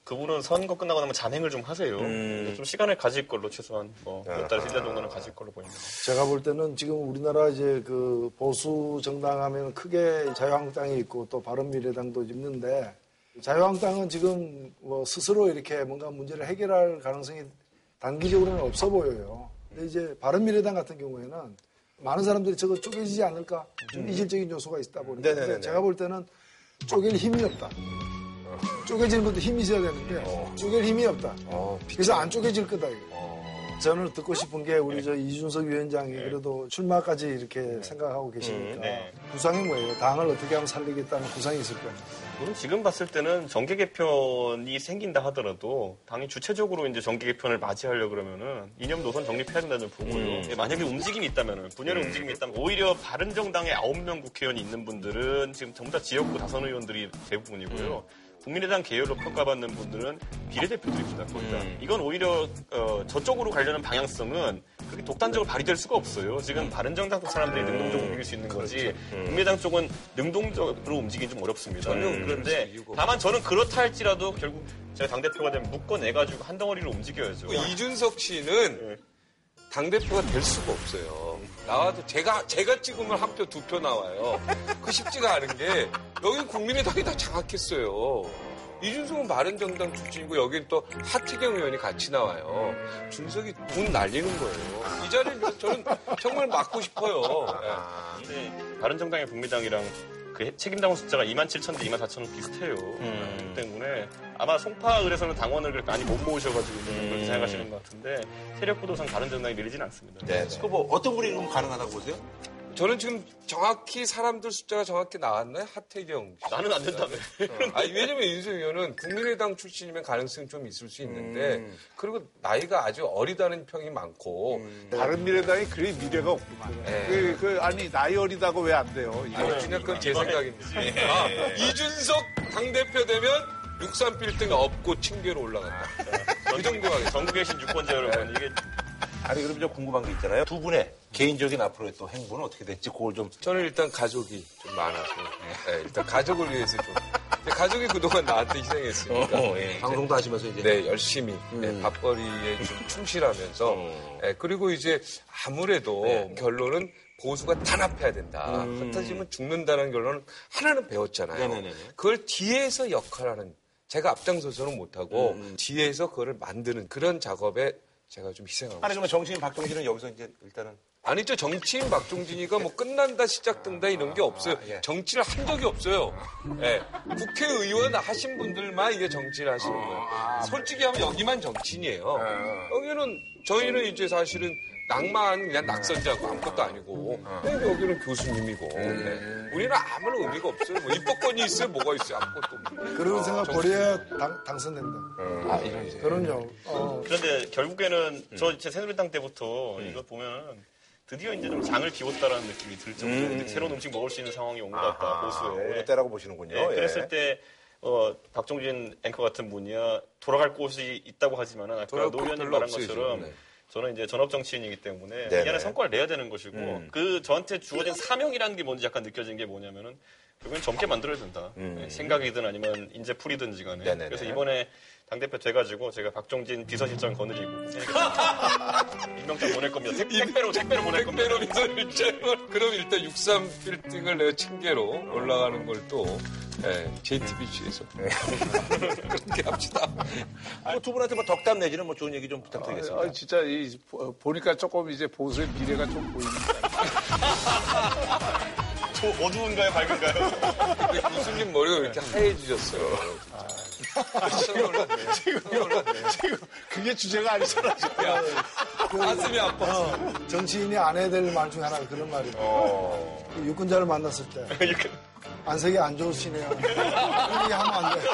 그분은 선거 끝나고 나면 잔행을 좀 하세요. 음. 좀 시간을 가질 걸로 최소한 뭐 아하. 몇 달, 1년 정도는 가질 걸로 보입니다. 제가 볼 때는 지금 우리나라 이제 그 보수 정당 하면 크게 자유한국당이 있고 또 바른미래당도 있는데 자유한국당은 지금 뭐 스스로 이렇게 뭔가 문제를 해결할 가능성이 단기적으로는 없어 보여요. 근데 이제 바른미래당 같은 경우에는 많은 사람들이 저거 쪼개지지 않을까 좀 이질적인 요소가 있다 보니까 네네네네. 근데 제가 볼 때는 쪼갤 힘이 없다. 쪼개지는 것도 힘이 있어야 되는데 쪼갤 힘이 없다. 그래서 안 쪼개질 거다. 이거. 저는 듣고 싶은 게 우리 저 이준석 위원장이 그래도 출마까지 이렇게 생각하고 계시니까 네. 구상이 뭐예요? 당을 어떻게 하면 살리겠다는 구상이 있을 거예요. 저는 지금 봤을 때는 정계 개편이 생긴다 하더라도 당이 주체적으로 이제 정계 개편을 맞이하려 그러면은 이념 노선 정립해야 된다는 보고요. 예, 만약에 움직임이 있다면은 분열의 움직임이 있다면 오히려 바른 정당에 9명 국회의원이 있는 분들은 지금 전부 다 지역구 다선 의원들이 대부분이고요. 국민의당 계열로 평가받는 분들은 비례대표들입니다. 거의 다. 이건 오히려 어, 저쪽으로 가려는 방향성은 그렇게 독단적으로 발휘될 수가 없어요. 지금 바른정당 쪽 사람들이 능동적으로 움직일 수 있는 거지 국민의당 쪽은 능동적으로 움직이기 좀 어렵습니다. 그런데 다만 저는 그렇다 할지라도 결국 제가 당대표가 되면 묶어내가지고 한 덩어리로 움직여야죠. 그 이준석 씨는 당대표가 될 수가 없어요. 나와도 제가, 제가 찍으면 한 표, 두 표 나와요. 그 쉽지가 않은 게, 여기 국민의당이 다 장악했어요. 이준석은 바른정당 출신이고, 여긴 또 하태경 의원이 같이 나와요. 준석이 돈 날리는 거예요. 이 자리를 저는 정말 막고 싶어요. 예. 근데 바른정당의 국민당이랑 그 책임당원 숫자가 2만 7천 대 2만 4천 비슷해요. 그렇기 때문에 아마 송파 을에서는 당원을 그렇게 많이 못 모으셔가지고 그렇게 생각하시는 것 같은데 세력 구도상 바른정당이 밀리진 않습니다. 네. 그뭐 어떤 분이 그럼 가능하다고 보세요? 저는 지금 정확히 사람들 숫자가 정확히 나왔나요? 하태경 씨. 나는 안 된다며. 아니, 왜냐면 윤석 의원은 국민의당 출신이면 가능성이 좀 있을 수 있는데, 그리고 나이가 아주 어리다는 평이 많고, 다른 미래당이 그리 미래가 없구만. 네. 그, 그, 아니, 나이 어리다고 왜 안 돼요? 이거. 아니, 그냥 그건 제 생각입니다. 아, 이준석 당대표 되면 63 빌딩 업고 층계로 올라간다. 그 정도 하겠습니다. 전국에 계신 유권자 여러분 이게 아니 그럼 좀 궁금한 게 있잖아요. 두 분의 개인적인 앞으로의 또 행보는 어떻게 될지 그걸 좀 저는 일단 가족이 좀 많아서, 네, 일단 가족을 위해서 좀. 근데 가족이 그동안 나한테 희생했으니까. 방송도 하시면서 이제 네, 열심히 네, 밥벌이에 좀 충실하면서 네, 그리고 이제 아무래도 결론은 보수가 단합해야 된다. 흩어지면 죽는다는 결론은 하나는 배웠잖아요. 네네네네. 그걸 뒤에서 역할하는 제가 앞장서서는 못하고 뒤에서 그거를 만드는 그런 작업에 제가 좀 희생하고 아니 그러면 정치인 박정희는 여기서 이제 일단은 아니죠. 정치인 박종진이가 뭐 끝난다, 시작된다 이런 게 없어요. 예. 정치를 한 적이 없어요. 예. 국회의원 하신 분들만 이게 정치를 하시는 거예요. 솔직히 하면 여기만 정치인이에요. 여기는 저희는 이제 사실은 낭만 그냥 낙선자고 아무것도 아니고 근데 여기는 교수님이고 네. 우리는 아무런 의미가 없어요. 뭐 입법권이 있어요, 뭐가 있어요, 아무것도 없는. 그런 생각 버려야 당, 당선된다. 아, 이런 그럼요. 어, 그런데 결국에는 저 제 새누리당 때부터 이거 보면 드디어 이제 좀 장을 비웠다라는 느낌이 들 정도로 이제 새로운 음식 먹을 수 있는 상황이 온 것 같다 보수에. 오늘 때라고 보시는군요. 네, 예. 그랬을 때 어, 박종진 앵커 같은 분이야 돌아갈 곳이 있다고 하지만 아까 노곳 의원님 말한 없어요, 것처럼 지금. 네. 저는 이제 전업 정치인이기 때문에 네네. 이 안에 성과를 내야 되는 것이고 음. 그 저한테 주어진 사명이라는 게 뭔지 약간 느껴진 게 뭐냐면은 결국엔 젊게 만들어야 된다. 네, 생각이든 아니면 인재 풀이든지 간에. 음. 네네네. 그래서 이번에 당대표 돼가지고 제가 박종진 비서실장 거느리고 임명장 보낼 겁니다. 택, 택배로 택배로 보낼 겁니다. 택배로 비서실장을 그럼 일단 63 빌딩을 내가 층계로 올라가는 걸또 예, JTBC에서 그렇게 합시다. 뭐 두 분한테 뭐 덕담 내지는 뭐 좋은 얘기 좀 부탁드리겠습니다. 아, 진짜 이, 보- 보니까 조금 이제 보수의 미래가 좀 보입니다. 저 어두운가요, 밝은가요? 교수님 머리가 왜 이렇게 하얘지셨어요? 깜짝 놀랐네. 지금 그게 주제가 아니잖아. 지금. 야, 가슴이 아파. 어, 정치인이 안 해야 될 말 중에 하나가 그런 말이에요. 어. 그 유권자를 만났을 때 안색이 안 좋으시네요. 이렇게 하면 안 돼.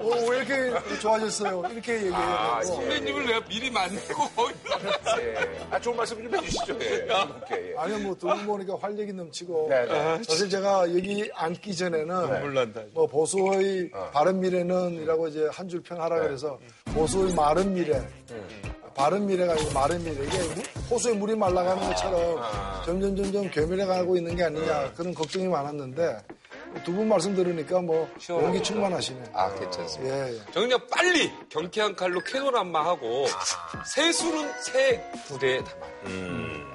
어, 왜 이렇게 좋아졌어요? 이렇게 얘기해야 되고. 선배님을 내가 미리 만나고 거기 예. 아, 좋은 말씀 좀 해주시죠. 예. 오케이, 예. 아니요, 뭐, 두분 보니까 활력이 넘치고. 네, 네. 사실 제가 여기 앉기 전에는. 몰란다. 뭐, 보수의 바른 미래는 이라고 이제 한 줄 평하라 그래서 보수의 마른 미래. 바른 미래가 아니고 마른 미래. 이게 무- 호수에 물이 말라가는 것처럼 점점 점점 괴멸해가고 있는 게 아니냐 그런 걱정이 많았는데 두분 말씀 들으니까 뭐 용기 충만하시네. 아, 괜찮습니다. 예, 예. 저 그냥 빨리 경쾌한 칼로 캐논한마하고 세수는 새 부대에 담아. 음.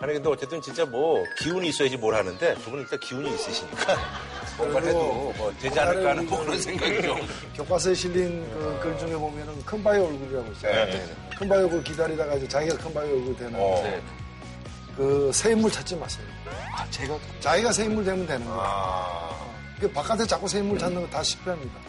아니, 근데 어쨌든 진짜 뭐 기운이 있어야지 뭘 하는데 두 분은 일단 기운이 있으시니까 뭔가 해도 뭐 되지 않을까 하는 뭐 그런 생각이 좀. 교과서에 실린 그 글 중에 보면은 큰 바위 얼굴이라고 있어요. 큰 바위 얼굴 기다리다가 이제 자기가 큰 바위 얼굴 되는 어. 네. 그새 인물 찾지 마세요. 아, 제가 자기가 새 인물 되면 되는 거예요. 아. 그 바깥에 자꾸 새 인물 찾는 거 다 실패합니다.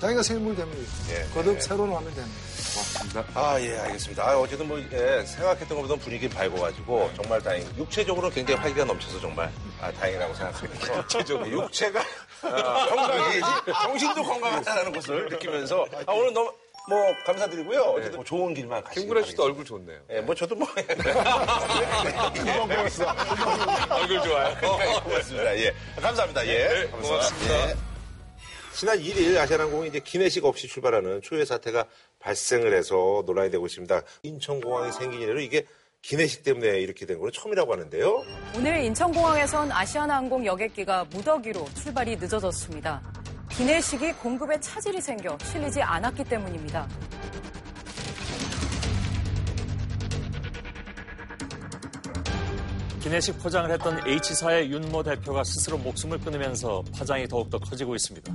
자기가 새 인물 되면. 예. 거듭 새로 나면 됩니다. 아, 예, 알겠습니다. 아, 어쨌든 뭐, 예, 생각했던 것보다 분위기 밝아가지고, 정말 다행. 육체적으로 굉장히 활기가 넘쳐서 정말, 아, 다행이라고 생각합니다. 육체적으로. 육체가, 아, 건강해야지. 정신도 건강하다는 것을 느끼면서, 아, 오늘 너무, 뭐, 감사드리고요. 어쨌든 뭐 좋은 길만 가시길 김구라 씨도 바라겠습니다. 얼굴 좋네요. 예, 뭐, 저도 뭐, 얼굴 좋아요. 고맙습니다. 예. 감사합니다. 예. 네, 고맙습니다. 예. 지난 1일 아시아나항공이 이제 기내식 없이 출발하는 초유의 사태가 발생을 해서 논란이 되고 있습니다. 인천공항이 생긴 이래로 이게 기내식 때문에 이렇게 된건 처음이라고 하는데요. 오늘 인천공항에선 아시아나항공 여객기가 무더기로 출발이 늦어졌습니다. 기내식이 공급에 차질이 생겨 실리지 않았기 때문입니다. 기내식 포장을 했던 H사의 윤모 대표가 스스로 목숨을 끊으면서 파장이 더욱더 커지고 있습니다.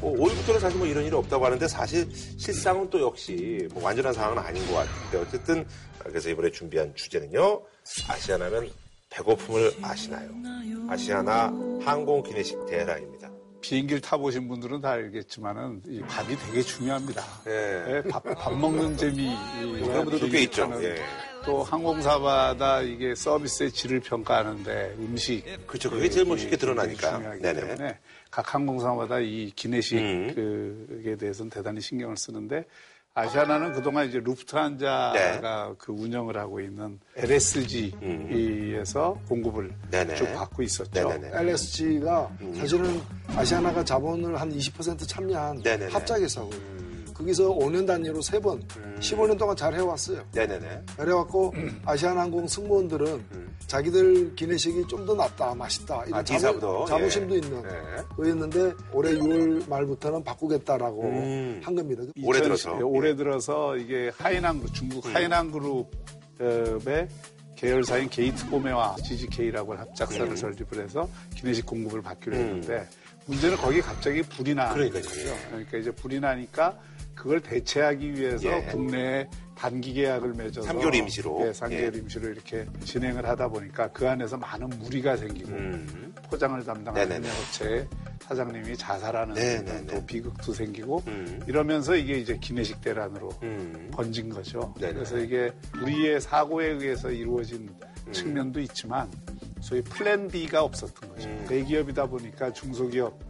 뭐 5일부터는 사실 뭐 이런 일이 없다고 하는데 사실 실상은 또 역시 뭐 완전한 상황은 아닌 것 같은데 어쨌든 그래서 이번에 준비한 주제는요. 아시아나면 배고픔을 아시나요? 아시아나 항공 기내식 대회랑입니다. 비행기를 타보신 분들은 다 알겠지만은 이 밥이 되게 중요합니다. 예. 예, 밥, 밥 먹는 재미. 이 여러분들도 꽤 있죠. 예. 또 항공사마다 이게 서비스의 질을 평가하는데 음식. 그렇죠. 그게 제일 멋있게 드러나니까. 네네. 각 항공사마다 이 기내식에 음. 대해서는 대단히 신경을 쓰는데 아시아나는 그동안 이제 루프트한자가 네. 그 운영을 하고 있는 LSG에서 공급을 음. 네네. 쭉 받고 있었죠. 네네네. LSG가 사실은 아시아나가 자본을 한 20% 참여한 네네네. 합작 회사고요. 거기서 5년 단위로 3번, 15년 동안 잘 해왔어요. 네네네. 그래갖고 음. 아시아나항공 승무원들은 자기들 기내식이 좀 더 낫다, 맛있다 이런 아, D사보다? 자부심도 예. 있는 예. 거였는데 올해 6월 말부터는 바꾸겠다라고 음. 한 겁니다. 올해 2010 들어서. 예, 올해 들어서 이게 하이난 그룹 중국 하이난 그룹의 계열사인 게이트코메와 GGK라고 합작사를 설립을 해서 기내식 공급을 받기로 했는데 문제는 거기 갑자기 불이 나는 그러니까요. 거죠. 그러니까 이제 불이 나니까 그걸 대체하기 위해서 예. 국내에 단기 계약을 맺어서 3개월 임시로. 예, 3개월 예. 임시로 이렇게 진행을 하다 보니까 그 안에서 많은 무리가 생기고 음. 포장을 담당하는. 협력업체 사장님이 자살하는 네네네. 또 비극도 생기고 음. 이러면서 이게 이제 기내식 대란으로 음. 번진 거죠. 네네. 그래서 이게 우리의 사고에 의해서 이루어진 음. 측면도 있지만 소위 플랜 B가 없었던 거죠. 음. 대기업이다 보니까 중소기업이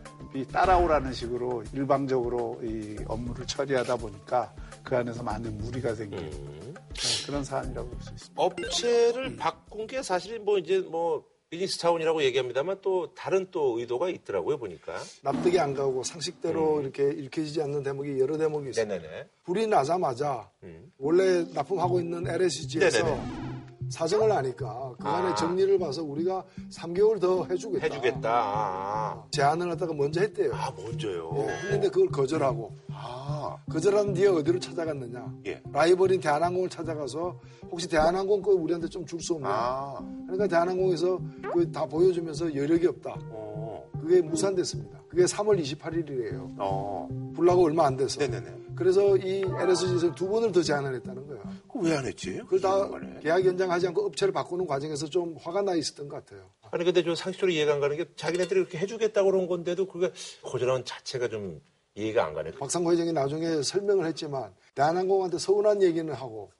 따라오라는 식으로 일방적으로 이 업무를 처리하다 보니까 그 안에서 많은 무리가 생긴 음. 네, 그런 사안이라고 볼 수 있습니다. 업체를 바꾼 게 사실 뭐 이제 뭐 비즈니스 차원이라고 얘기합니다만 또 다른 또 의도가 있더라고요 보니까. 납득이 안 가고 상식대로 이렇게 읽혀지지 않는 대목이 여러 대목이 있어요. 음. 네네네. 불이 나자마자 음. 원래 납품하고 있는 LSG에서 네네네. 사정을 아니까 그간의 아. 정리를 봐서 우리가 3개월 더 해주겠다. 해주겠다. 아, 제안을 하다가 먼저 했대요. 아 먼저요. 예, 했는데 그걸 거절하고 아, 거절한 뒤에 어디로 찾아갔느냐? 예. 라이벌인 대한항공을 찾아가서 혹시 대한항공 거 우리한테 좀 줄 수 없냐? 아, 그러니까 대한항공에서 그 다 보여주면서 여력이 없다. 어, 그게 무산됐습니다. 그게 3월 28일이에요. 어, 불나고 얼마 안 돼서. 네네네. 그래서 이 LSG에서 두 번을 더 제안을 했다는 거야. 왜안 했지? 그걸 다. 계약 연장하지 않고 업체를 바꾸는 과정에서 좀 화가 나 있었던 것 같아요. 아니 근데 좀 상식적으로 이해가 안 가는 게 자기네들이 이렇게 해주겠다고 그런 건데도 그게 거절한 자체가 좀 이해가 안 가네. 박상구 회장이 나중에 설명을 했지만 대한항공한테 서운한 얘기는 하고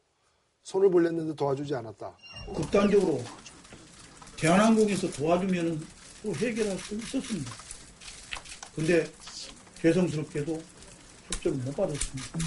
손을 벌렸는데 도와주지 않았다. 극단적으로 대한항공에서 도와주면 또 해결할 수 있었습니다. 근데 죄송스럽게도 협조를 못 받았습니다.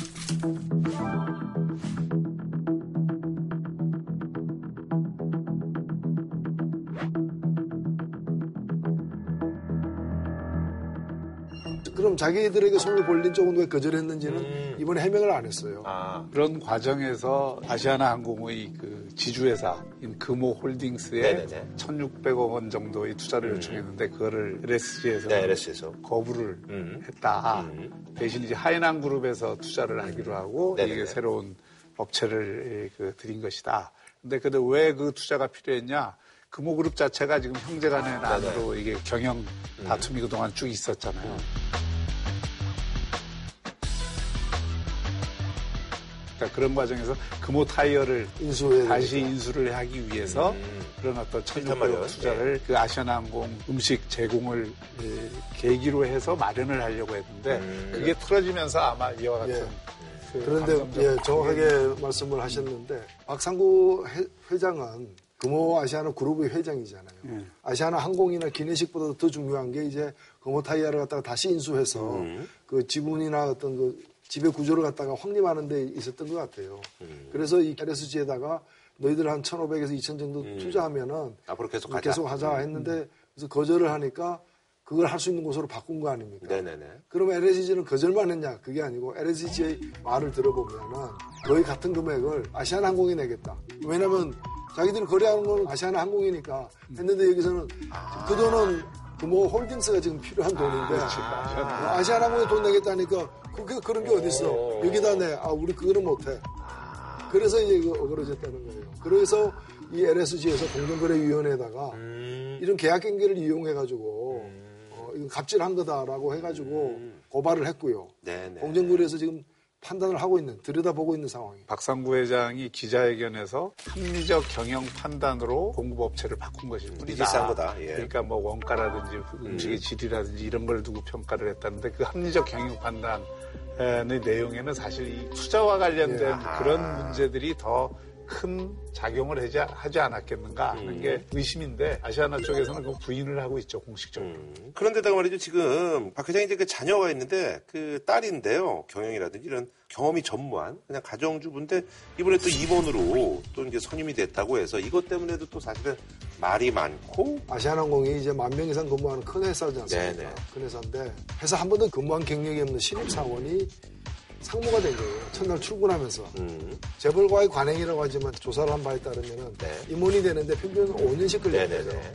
그럼 자기들에게 손을 벌린 쪽은 왜 거절했는지는 음. 이번에 해명을 안 했어요. 아, 그런 과정에서 아시아나 항공의 그 지주회사인 금호 홀딩스에 네네네. 1,600억 원 정도의 투자를 요청했는데 그거를 LSG에서 네, LS에서. 거부를 음. 했다. 음. 대신 이제 하이난 그룹에서 투자를 하기로 하고 네네네. 이게 새로운 업체를 그 들인 것이다. 근데 근데 왜 그 투자가 필요했냐? 금호그룹 자체가 지금 형제간의 난으로 이게 경영 음. 다툼이 그동안 쭉 있었잖아요. 그러니까 그런 과정에서 금호 타이어를 인수해 다시 인수를 하기 위해서 음. 그런 어떤 마련. 1,600억 투자를 그 아시아나항공 음식 제공을 예, 계기로 해서 마련을 하려고 했는데 음. 그게 틀어지면서 아마 이와 같은 예. 그 그런데 예, 정확하게 말씀을 하셨는데 박상구 회- 회장은 금호 아시아나 그룹의 회장이잖아요. 예. 아시아나 항공이나 기내식보다 더 중요한 게 이제 금호 타이어를 갖다가 다시 인수해서 음. 그 지분이나 어떤 그 지배 구조를 갖다가 확립하는 데 있었던 것 같아요. 음. 그래서 이 LSG에다가 너희들 한 1,500에서 2,000 정도 투자하면은 앞으로 계속 가자. 계속 하자 했는데 그래서 거절을 하니까 그걸 할 수 있는 곳으로 바꾼 거 아닙니까? 네네네. 그러면 LSG는 거절만 했냐? 그게 아니고 LSG의 말을 들어보면은 거의 같은 금액을 아시아나 항공이 내겠다. 왜냐면 자기들이 거래하는 거는 아시아나 항공이니까 했는데 여기서는 그 돈은 그 뭐 홀딩스가 지금 필요한 돈인데 아, 아시아나항공이 돈 내겠다니까 그게 그런 게 어딨어? 여기다 내. 아 우리 그거는 못해. 그래서 이제 이거 어그러졌다는 거예요. 그래서 이 LSG에서 공정거래위원회에다가 이런 계약 경계를 이용해가지고 어, 이건 갑질한 거다라고 해가지고 고발을 했고요. 네네. 공정거래에서 지금 판단을 하고 있는 들여다보고 있는 상황이에요. 박상구 회장이 기자회견에서 합리적 경영 판단으로 공급업체를 바꾼 것일 뿐이다. 비싼 거다, 예. 그러니까 뭐 원가라든지 음식의 질이라든지 이런 걸 두고 평가를 했다는데 그 합리적 경영 판단의 내용에는 사실 이 투자와 관련된 예. 그런 문제들이 더 큰 작용을 하지, 하지 않았겠는가 하는 게 의심인데 아시아나 쪽에서는 그 부인을 하고 있죠 공식적으로. 음. 그런데다가 말이죠 지금 박 회장이 이제 그 자녀가 있는데 그 딸인데요 경영이라든지 이런 경험이 전무한 그냥 가정주부인데 이번에 또 임원으로 또 이제 선임이 됐다고 해서 이것 때문에도 또 사실은 말이 많고 아시아나항공이 이제 만 명 이상 근무하는 큰 회사지 않습니까? 네네. 큰 회사인데 회사 한 번도 근무한 경력이 없는 신입 사원이 상무가 된 거예요. 첫날 출근하면서. 음. 재벌과의 관행이라고 하지만 조사를 한 바에 따르면 네. 임원이 되는데 평균 5년씩 걸리는 네네네. 거죠.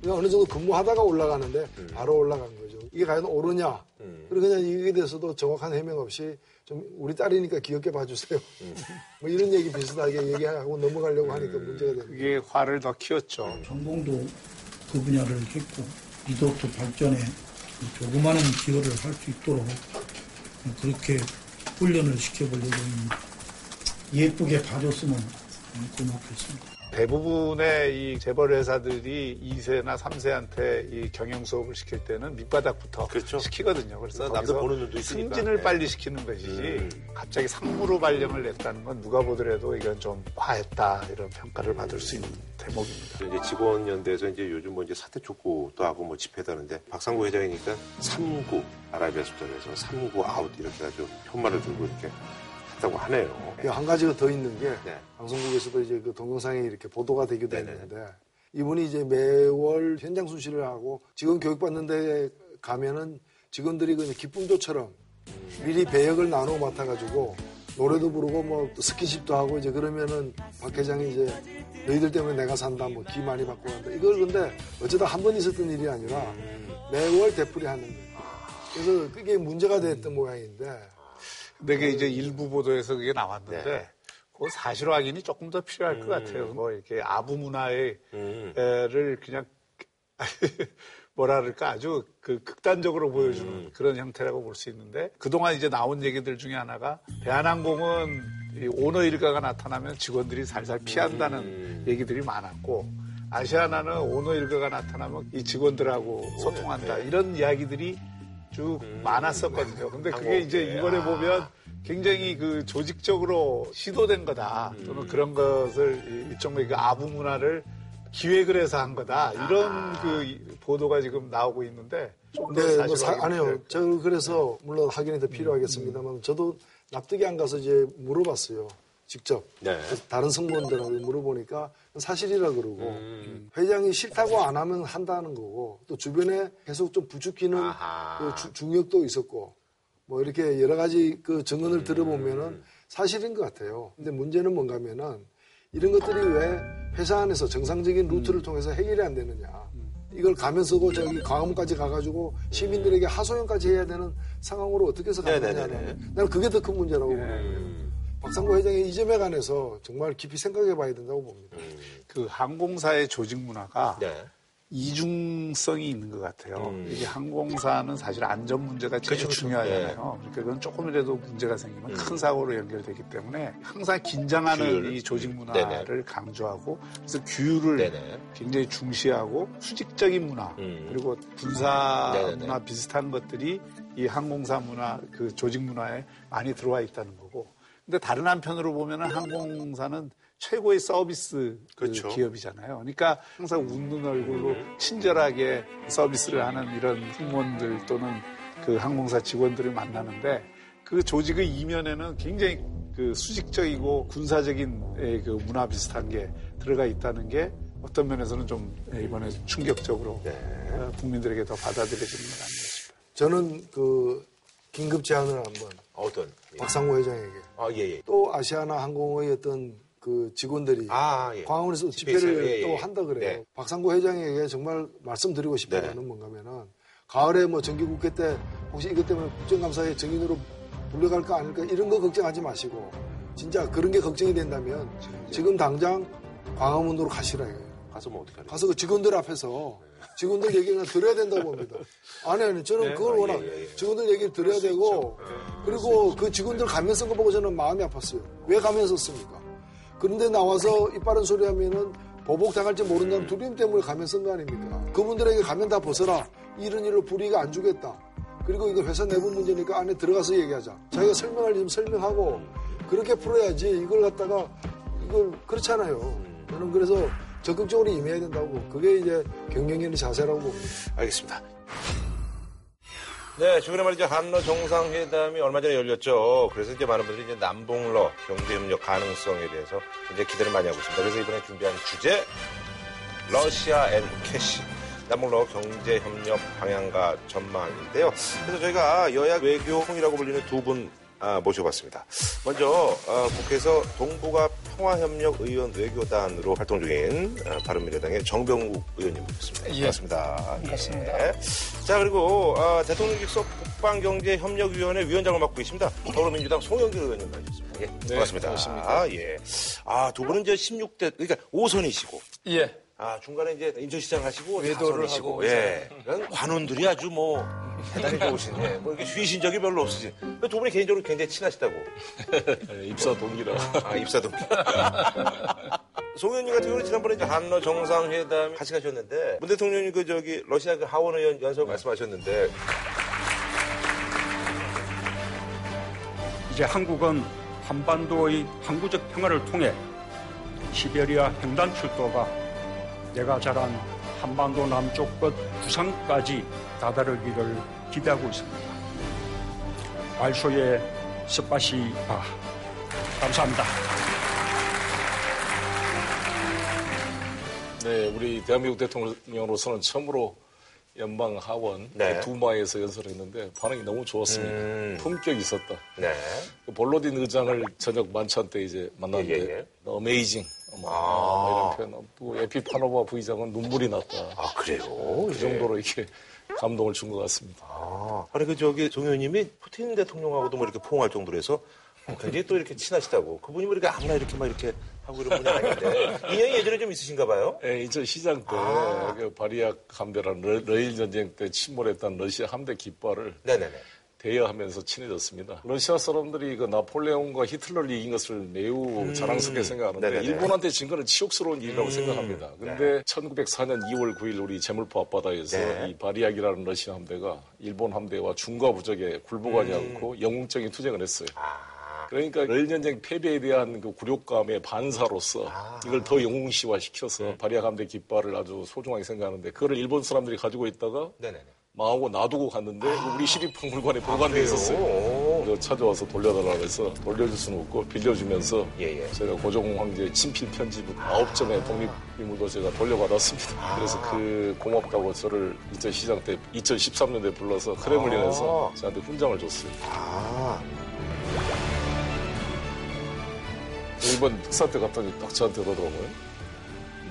그러니까 어느 정도 근무하다가 올라가는데 바로 올라간 거죠. 이게 과연 옳으냐? 음. 그리고 그냥 이에 대해서도 정확한 해명 없이 좀 우리 딸이니까 귀엽게 봐주세요. 음. 뭐 이런 얘기 비슷하게 얘기하고 넘어가려고 하니까 문제가 되는 거예요. 그게 화를 더 키웠죠. 전공도 그 분야를 했고 리조트 발전에 조그마한 기여를 할 수 있도록 그렇게 훈련을 시켜보려고 합니다. 예쁘게 봐줬으면 고맙겠습니다. 대부분의 이 재벌 회사들이 2세나 3세한테 이 경영 수업을 시킬 때는 밑바닥부터 그렇죠. 시키거든요. 그래서 남들 보는 눈도 있으니까. 승진을 네. 빨리 시키는 것이지 음. 갑자기 상무로 발령을 냈다는 건 누가 보더라도 이건 좀 과했다 이런 평가를 받을 수 있는 대목입니다. 이제 직원 연대에서 이제 요즘 뭐 이제 사퇴 촉구도 하고 뭐 집회도 하는데 박상구 회장이니까 3구 아라비아 수전에서 3구 아웃 이렇게 해가지고 편말을 들고 이렇게 했다고 하네요. 그한 가지가 더 있는 게 네. 방송국에서도 이제 그 동영상이 이렇게 보도가 되기도 네네. 했는데 이분이 이제 매월 현장 순시를 하고 직원 교육받는 데 가면은 직원들이 그냥 기쁨조처럼 미리 배역을 나누어 맡아가지고 노래도 부르고 뭐 스킨십도 하고 이제 그러면은 박 회장이 이제 너희들 때문에 내가 산다 뭐 기 많이 받고 간다 이걸 근데 어쩌다 한 번 있었던 일이 아니라 매월 되풀이 하는 거예요. 그래서 그게 문제가 됐던 모양인데 근데 그게 이제 일부 보도에서 그게 나왔는데 네. 그 사실 확인이 조금 더 필요할 것 같아요. 뭐 이렇게 아부 문화의 를 그냥 뭐라 그럴까? 아주 그 극단적으로 보여주는 그런 형태라고 볼 수 있는데 그동안 이제 나온 얘기들 중에 하나가 대한항공은 이 오너 일가가 나타나면 직원들이 살살 피한다는 얘기들이 많았고 아시아나는 오너 일가가 나타나면 이 직원들하고 소통한다. 이런 이야기들이 쭉 많았었거든요. 근데 그게 이제 이번에 보면 굉장히 그 조직적으로 시도된 거다 또는 그런 것을 이- 일종의 그 아부 문화를 기획을 해서 한 거다 이런 그 이- 보도가 지금 나오고 있는데 네, 뭐 사, 아니요. 돼야 저 그래서 물론 확인이 더 필요하겠습니다만 저도 납득이 안 가서 이제 물어봤어요. 직접. 네. 다른 승무원들한테 물어보니까 사실이라 그러고 회장이 싫다고 안 하면 한다는 거고 또 주변에 계속 좀 부추기는. 그 주- 중력도 있었고 뭐 이렇게 여러 가지 그 증언을 들어보면은 사실인 것 같아요. 근데 문제는 뭔가면은 이런 것들이 왜 회사 안에서 정상적인 루트를 통해서 해결이 안 되느냐. 이걸 가면서고 저기 광화문까지 가가지고 시민들에게 하소연까지 해야 되는 상황으로 어떻게 해서 네네네네. 가느냐는 나는 그게 더 큰 문제라고 보는 거예요. 박상구 회장의 이 점에 관해서 정말 깊이 생각해 봐야 된다고 봅니다. 그 항공사의 조직 문화가 네. 이중성이 있는 것 같아요. 음. 이게 항공사는 사실 안전 문제가 제일 그렇죠. 중요하잖아요. 그러니까 그건 조금이라도 문제가 생기면 음. 큰 사고로 연결되기 때문에 항상 긴장하는 규율. 이 조직 음. 문화를 강조하고 그래서 규율을 네네. 굉장히 중시하고 수직적인 문화 음. 그리고 군사 네네네. 문화 비슷한 것들이 이 항공사 문화 그 조직 문화에 많이 들어와 있다는 거고 근데 다른 한편으로 보면은 항공사는 최고의 서비스 그 그렇죠. 기업이잖아요. 그러니까 항상 웃는 얼굴로 친절하게 서비스를 하는 이런 승무원들 또는 그 항공사 직원들을 만나는데 그 조직의 이면에는 굉장히 그 수직적이고 군사적인 에, 그 문화 비슷한 게 들어가 있다는 게 어떤 면에서는 좀 이번에 충격적으로 네. 어, 국민들에게 더 받아들여지는 것 아닌가 싶어요. 저는 그 긴급 제안을 한번 어떤? 예. 박상호 회장에게 아, 예, 예. 또 아시아나 항공의 어떤 그 직원들이 아, 예. 광화문에서 집회를 예, 예. 또 한다 그래요. 네. 박상구 회장에게 정말 말씀드리고 싶은 네. 거는 뭔가면은 가을에 뭐 정기국회 때 혹시 이것 때문에 국정감사에 정인으로 불려갈까 아닐까 이런 거 걱정하지 마시고 진짜 그런 게 걱정이 된다면 지금 당장 광화문으로 가시라 이거예요. 가서 뭐 어떻게 하는 가서 그 직원들 앞에서 직원들 얘기를 들어야 된다고 봅니다. 아니, 아니, 저는 그걸 아, 워낙 예, 예, 예. 직원들 얘기를 들어야 되고, 그리고 그 직원들 가면 쓴거 보고 저는 마음이 아팠어요. 왜 가면 썼습니까? 그런데 나와서 이빠른 소리 하면은 보복당할지 모른다는 두려움 때문에 가면 쓴 거 아닙니까? 그분들에게 가면 다 벗어라. 이런 일로 불이익 안 주겠다. 그리고 이거 회사 내부 문제니까 안에 들어가서 얘기하자. 자기가 설명할 일좀 설명하고, 그렇게 풀어야지 이걸 갖다가, 이걸, 그렇잖아요. 저는 그래서 적극적으로 임해야 된다고. 그게 이제 경영인의 자세라고 봅니다. 알겠습니다. 네, 최근에 말이죠. 한러 정상회담이 얼마 전에 열렸죠. 그래서 이제 많은 분들이 이제 남북러 경제협력 가능성에 대해서 이제 기대를 많이 하고 있습니다. 그래서 이번에 준비한 주제, 러시아 and cash. 남북러 경제협력 방향과 전망인데요. 그래서 저희가 여야 외교통이라고 불리는 두분 아, 모셔봤습니다. 먼저 어, 국회에서 동북아 평화협력의원 외교단으로 활동 중인 어, 바른미래당의 정병국 의원님 모셨습니다. 예. 반갑습니다. 반갑습니다. 예. 자 그리고 어, 대통령직속 국방경제협력위원회 위원장을 맡고 계십니다. 더불어민주당 송영길 의원님 나오셨습니다. 예, 반갑습니다. 반갑습니다. 예. 아, 두 분은 이제 16대, 그러니까 5선이시고, 예. 아, 중간에 이제 인천시장 하시고, 외도를 하고 예. 관원들이 아주 뭐, 대단히 좋으시네. 뭐 이렇게 휘신 적이 별로 없으시. 두 분이 개인적으로 굉장히 친하시다고. 입사 동기라. 아, 입사동. 송 의원님 같은 경우는 지난번에 이제 한러 정상회담 같이 가셨는데, 문 대통령이 그 저기 러시아 그 하원 의원 연설 말씀하셨는데, 이제 한국은 한반도의 항구적 평화를 통해 시베리아 횡단 출도가 내가 자란 한반도 남쪽 끝 부산까지 다다르기를 기대하고 있습니다. 알소의 스파시바 감사합니다. 네, 우리 대한민국 대통령으로서는 처음으로 연방 하원 네. 두마에서 연설했는데 반응이 너무 좋았습니다. 음. 품격이 있었다. 네. 그 볼로딘 의장을 저녁 만찬 때 이제 만났는데 예, 예, 예. 어메이징 뭐, 아. 뭐 이런 표현. 또 에피파노바 부의장은 눈물이 났다. 아, 그래요? 그 정도로 이렇게 감동을 준 것 같습니다. 아, 아니 그 저기 송 의원님이 푸틴 대통령하고도 뭐 이렇게 포옹할 정도로 해서 굉장히 또 이렇게 친하시다고. 그분이 뭐 이렇게 아무나 이렇게 막 이렇게 하고 이런 분이 아닌데 인연이 예전에 좀 있으신가 봐요. 예, 2000 시장 때 아. 그 함대라는 러- 러일 전쟁 때 침몰했던 러시아 함대 깃발을 네네네. 대여하면서 친해졌습니다. 러시아 사람들이 그 나폴레옹과 히틀러를 이긴 것을 매우 자랑스럽게 생각하는데 음. 네네네. 음. 일본한테 진 거는 치욕스러운 일이라고 생각합니다. 근데 1904년 2월 9일 우리 제물포 앞바다에서 네. 이 바리악이라는 러시아 함대가 일본 함대와 중과 부적에 굴복하지 음. 않고 영웅적인 투쟁을 했어요. 아. 그러니까 전쟁 패배에 대한 그 굴욕감의 반사로서 아. 이걸 더 영웅시화 시켜서 네. 바리악 함대 깃발을 아주 소중하게 생각하는데 그거를 일본 사람들이 가지고 있다가 네네네. 망하고 놔두고 갔는데 우리 시립박물관에 보관돼 아. 있었어요. 그래서 찾아와서 돌려달라고 해서 돌려줄 수는 없고 빌려주면서 예, 예. 제가 고종 황제 친필 편지부 아홉 점의 독립유물도 제가 돌려받았습니다. 아. 그래서 그 고맙다고 저를 2000시장 때 2013년도에 불러서 크레물린에서 아. 저한테 훈장을 줬어요. 아. 이번 특사 때 갔더니 딱 저한테 그러더라고요.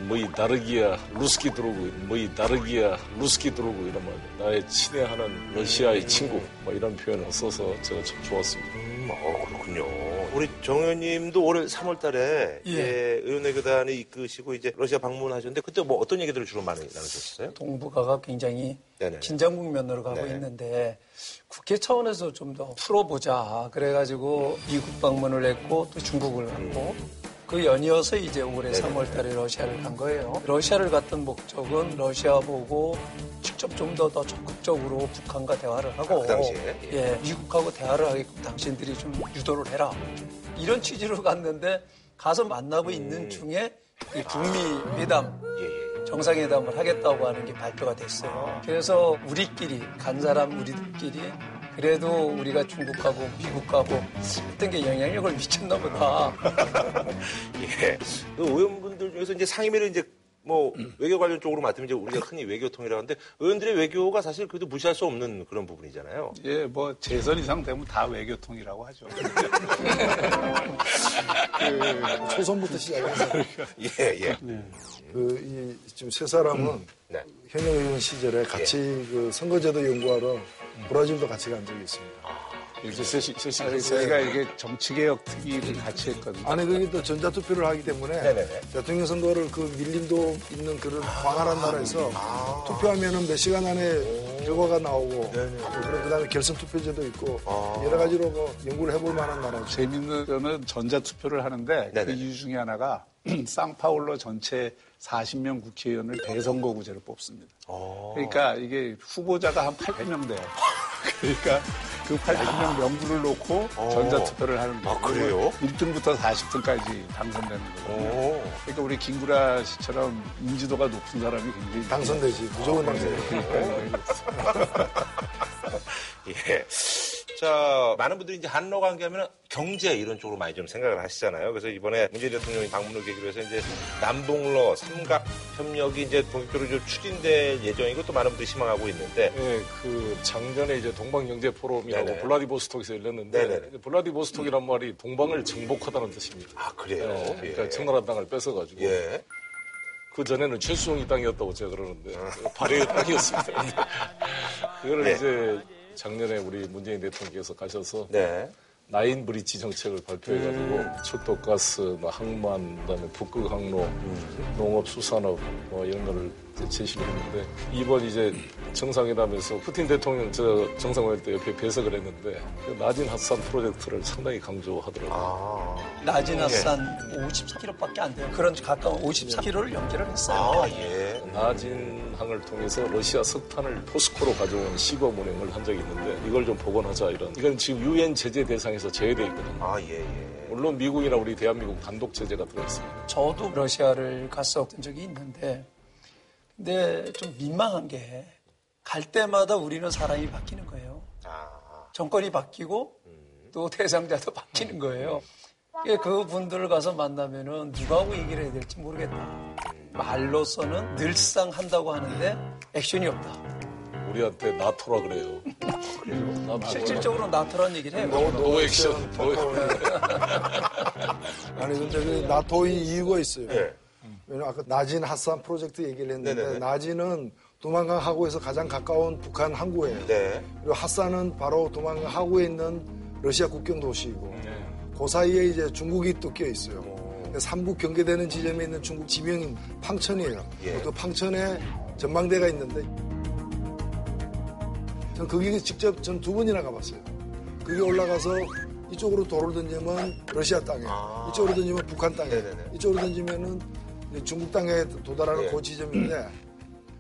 뭐이 다르기야 루스키 들어오고 뭐이 다르기야 루스키 들어오고 이런 말 나의 친애하는 러시아의 친구 뭐 이런 표현을 써서 제가 참 좋았습니다. 음, 어, 그렇군요. 우리 정 의원님도 올해 3월 달에 예. 예, 의원회교단을 이끄시고 이제 러시아 방문하셨는데 그때 뭐 어떤 얘기들을 주로 많이 나누셨어요? 동북아가 굉장히 네네. 긴장 국면으로 가고 네. 있는데 국회 차원에서 좀 더 풀어보자. 그래가지고 미국 방문을 했고 또 중국을 갔고 그 연이어서 이제 올해 네네. 3월 달에 러시아를 간 거예요. 러시아를 갔던 목적은 러시아 보고 직접 좀 더 더 적극적으로 북한과 대화를 하고 그 당시에? 예, 미국하고 대화를 하게끔 당신들이 좀 유도를 해라. 이런 취지로 갔는데 가서 만나고 있는 중에 이 북미 회담 예, 예. 정상회담을 하겠다고 하는 게 발표가 됐어요. 그래서 우리끼리 간 사람 우리들끼리 그래도 우리가 중국하고 미국하고 어떤 게 영향력을 미쳤나 보다. 예. 그 의원분들 중에서 이제 상임위를 이제 뭐 외교 관련 쪽으로 맡으면 이제 우리가 흔히 외교통이라고 하는데 의원들의 외교가 사실 그래도 무시할 수 없는 그런 부분이잖아요. 예, 뭐 재선 이상 되면 다 외교통이라고 하죠. 그 초선부터 시작해서 예, 예. 그, 이, 지금 세 사람은 네. 현역 의원 시절에 같이 그 선거제도 연구하러 브라질도 같이 간 적이 있습니다. 이렇게 셋이, 셋이. 아니, 저희가 이게 정치개혁 특위를 같이 했거든요. 아니, 그게 또 전자투표를 하기 때문에 네네네. 대통령 선거를 그 밀림도 있는 그런 광활한 나라에서 투표하면은 몇 시간 안에 결과가 나오고 그 다음에 결선 투표제도 있고 여러 가지로 뭐 연구를 해볼 만한 나라죠. 재밌는 거는 전자투표를 하는데 그. 이유 중에 하나가 상파울로 전체 40명 국회의원을 대선거구제로 뽑습니다. 그러니까 이게 후보자가 한 800명 돼요. 그러니까 그 800명 명부를 놓고 전자투표를 하는 거예요. 아, 그래요? 1등부터 40등까지 당선되는 거예요. 그러니까 우리 김구라 씨처럼 인지도가 높은 사람이 굉장히 당선되지. 무조건 당선되지. 예. 자, 많은 분들이 이제 한러 관계하면 경제 이런 쪽으로 많이 좀 생각을 하시잖아요. 그래서 이번에 문재인 대통령이 방문을 계기로 해서 이제 남북러 삼각 협력이 이제 본격적으로 좀 추진될 예정이고 또 많은 분들이 희망하고 있는데 예, 그 작년에 이제 동방 경제 포럼이라고 네네. 블라디보스톡에서 열렸는데 네네네. 블라디보스톡이란 말이 동방을 정복하다는 뜻입니다. 아, 그래요? 예, 예. 그러니까 청나라 땅을 뺏어가지고 예. 그 전에는 최수종이 땅이었다고 제가 그러는데 발해의 땅이었습니다. 근데 그거를 네. 이제 작년에 우리 문재인 대통령께서 가셔서 네. 나인 브릿지 정책을 발표해가지고 음. 철도, 가스, 뭐 항만, 그다음에 북극 항로, 농업, 수산업 뭐 이런 거를 이 제 제시를 했는데 이번 이제 정상회담에서 푸틴 대통령 저 정상회담 때 옆에 배석을 했는데 그 나진 핫산 프로젝트를 상당히 강조하더라고요. 아. 낮은 핫산 54km밖에 안 돼요. 그런 가까운 54km를 연결을 했어요. 아, 예. 나진 항을 통해서 러시아 석탄을 포스코로 가져온 시범 운행을 한 적이 있는데 이걸 좀 복원하자 이런 이건 지금 유엔 제재 대상에서 제외돼 있거든요. 아, 예, 예. 물론 미국이나 우리 대한민국 단독 제재가 들어있습니다. 저도 러시아를 갔었던 적이 있는데, 근데 좀 민망한 게, 갈 때마다 우리는 사람이 바뀌는 거예요. 아. 정권이 바뀌고, 또 대상자도 바뀌는 거예요. 예, 그 분들을 가서 만나면은 누구하고 얘기를 해야 될지 모르겠다. 말로서는 늘상 한다고 하는데, 액션이 없다. 우리한테 NATO라 그래요. 실질적으로 NATO란 얘기를 해요. No action. No 아니 근데 그 나토의 이유가 있어요. 예. 왜냐면 아까 나진 핫산 프로젝트 얘기를 했는데 네네네. 나진은 도망강 하구에서 가장 가까운 북한 항구예요. 네. 그리고 핫산은 바로 도망강 하구에 있는 러시아 국경 도시이고 그 사이에 이제 중국이 또껴 있어요. 근데 삼국 경계되는 지점에 있는 중국 지명인 팡천이에요. 예. 그 팡천에 전망대가 있는데 전 거기 직접 전 두 번이나 가봤어요. 거기 올라가서 이쪽으로 돌을 던지면 러시아 땅에, 아. 이쪽으로 던지면 북한 땅에, 네네네. 이쪽으로 던지면은 중국 땅에 도달하는 예. 그 지점인데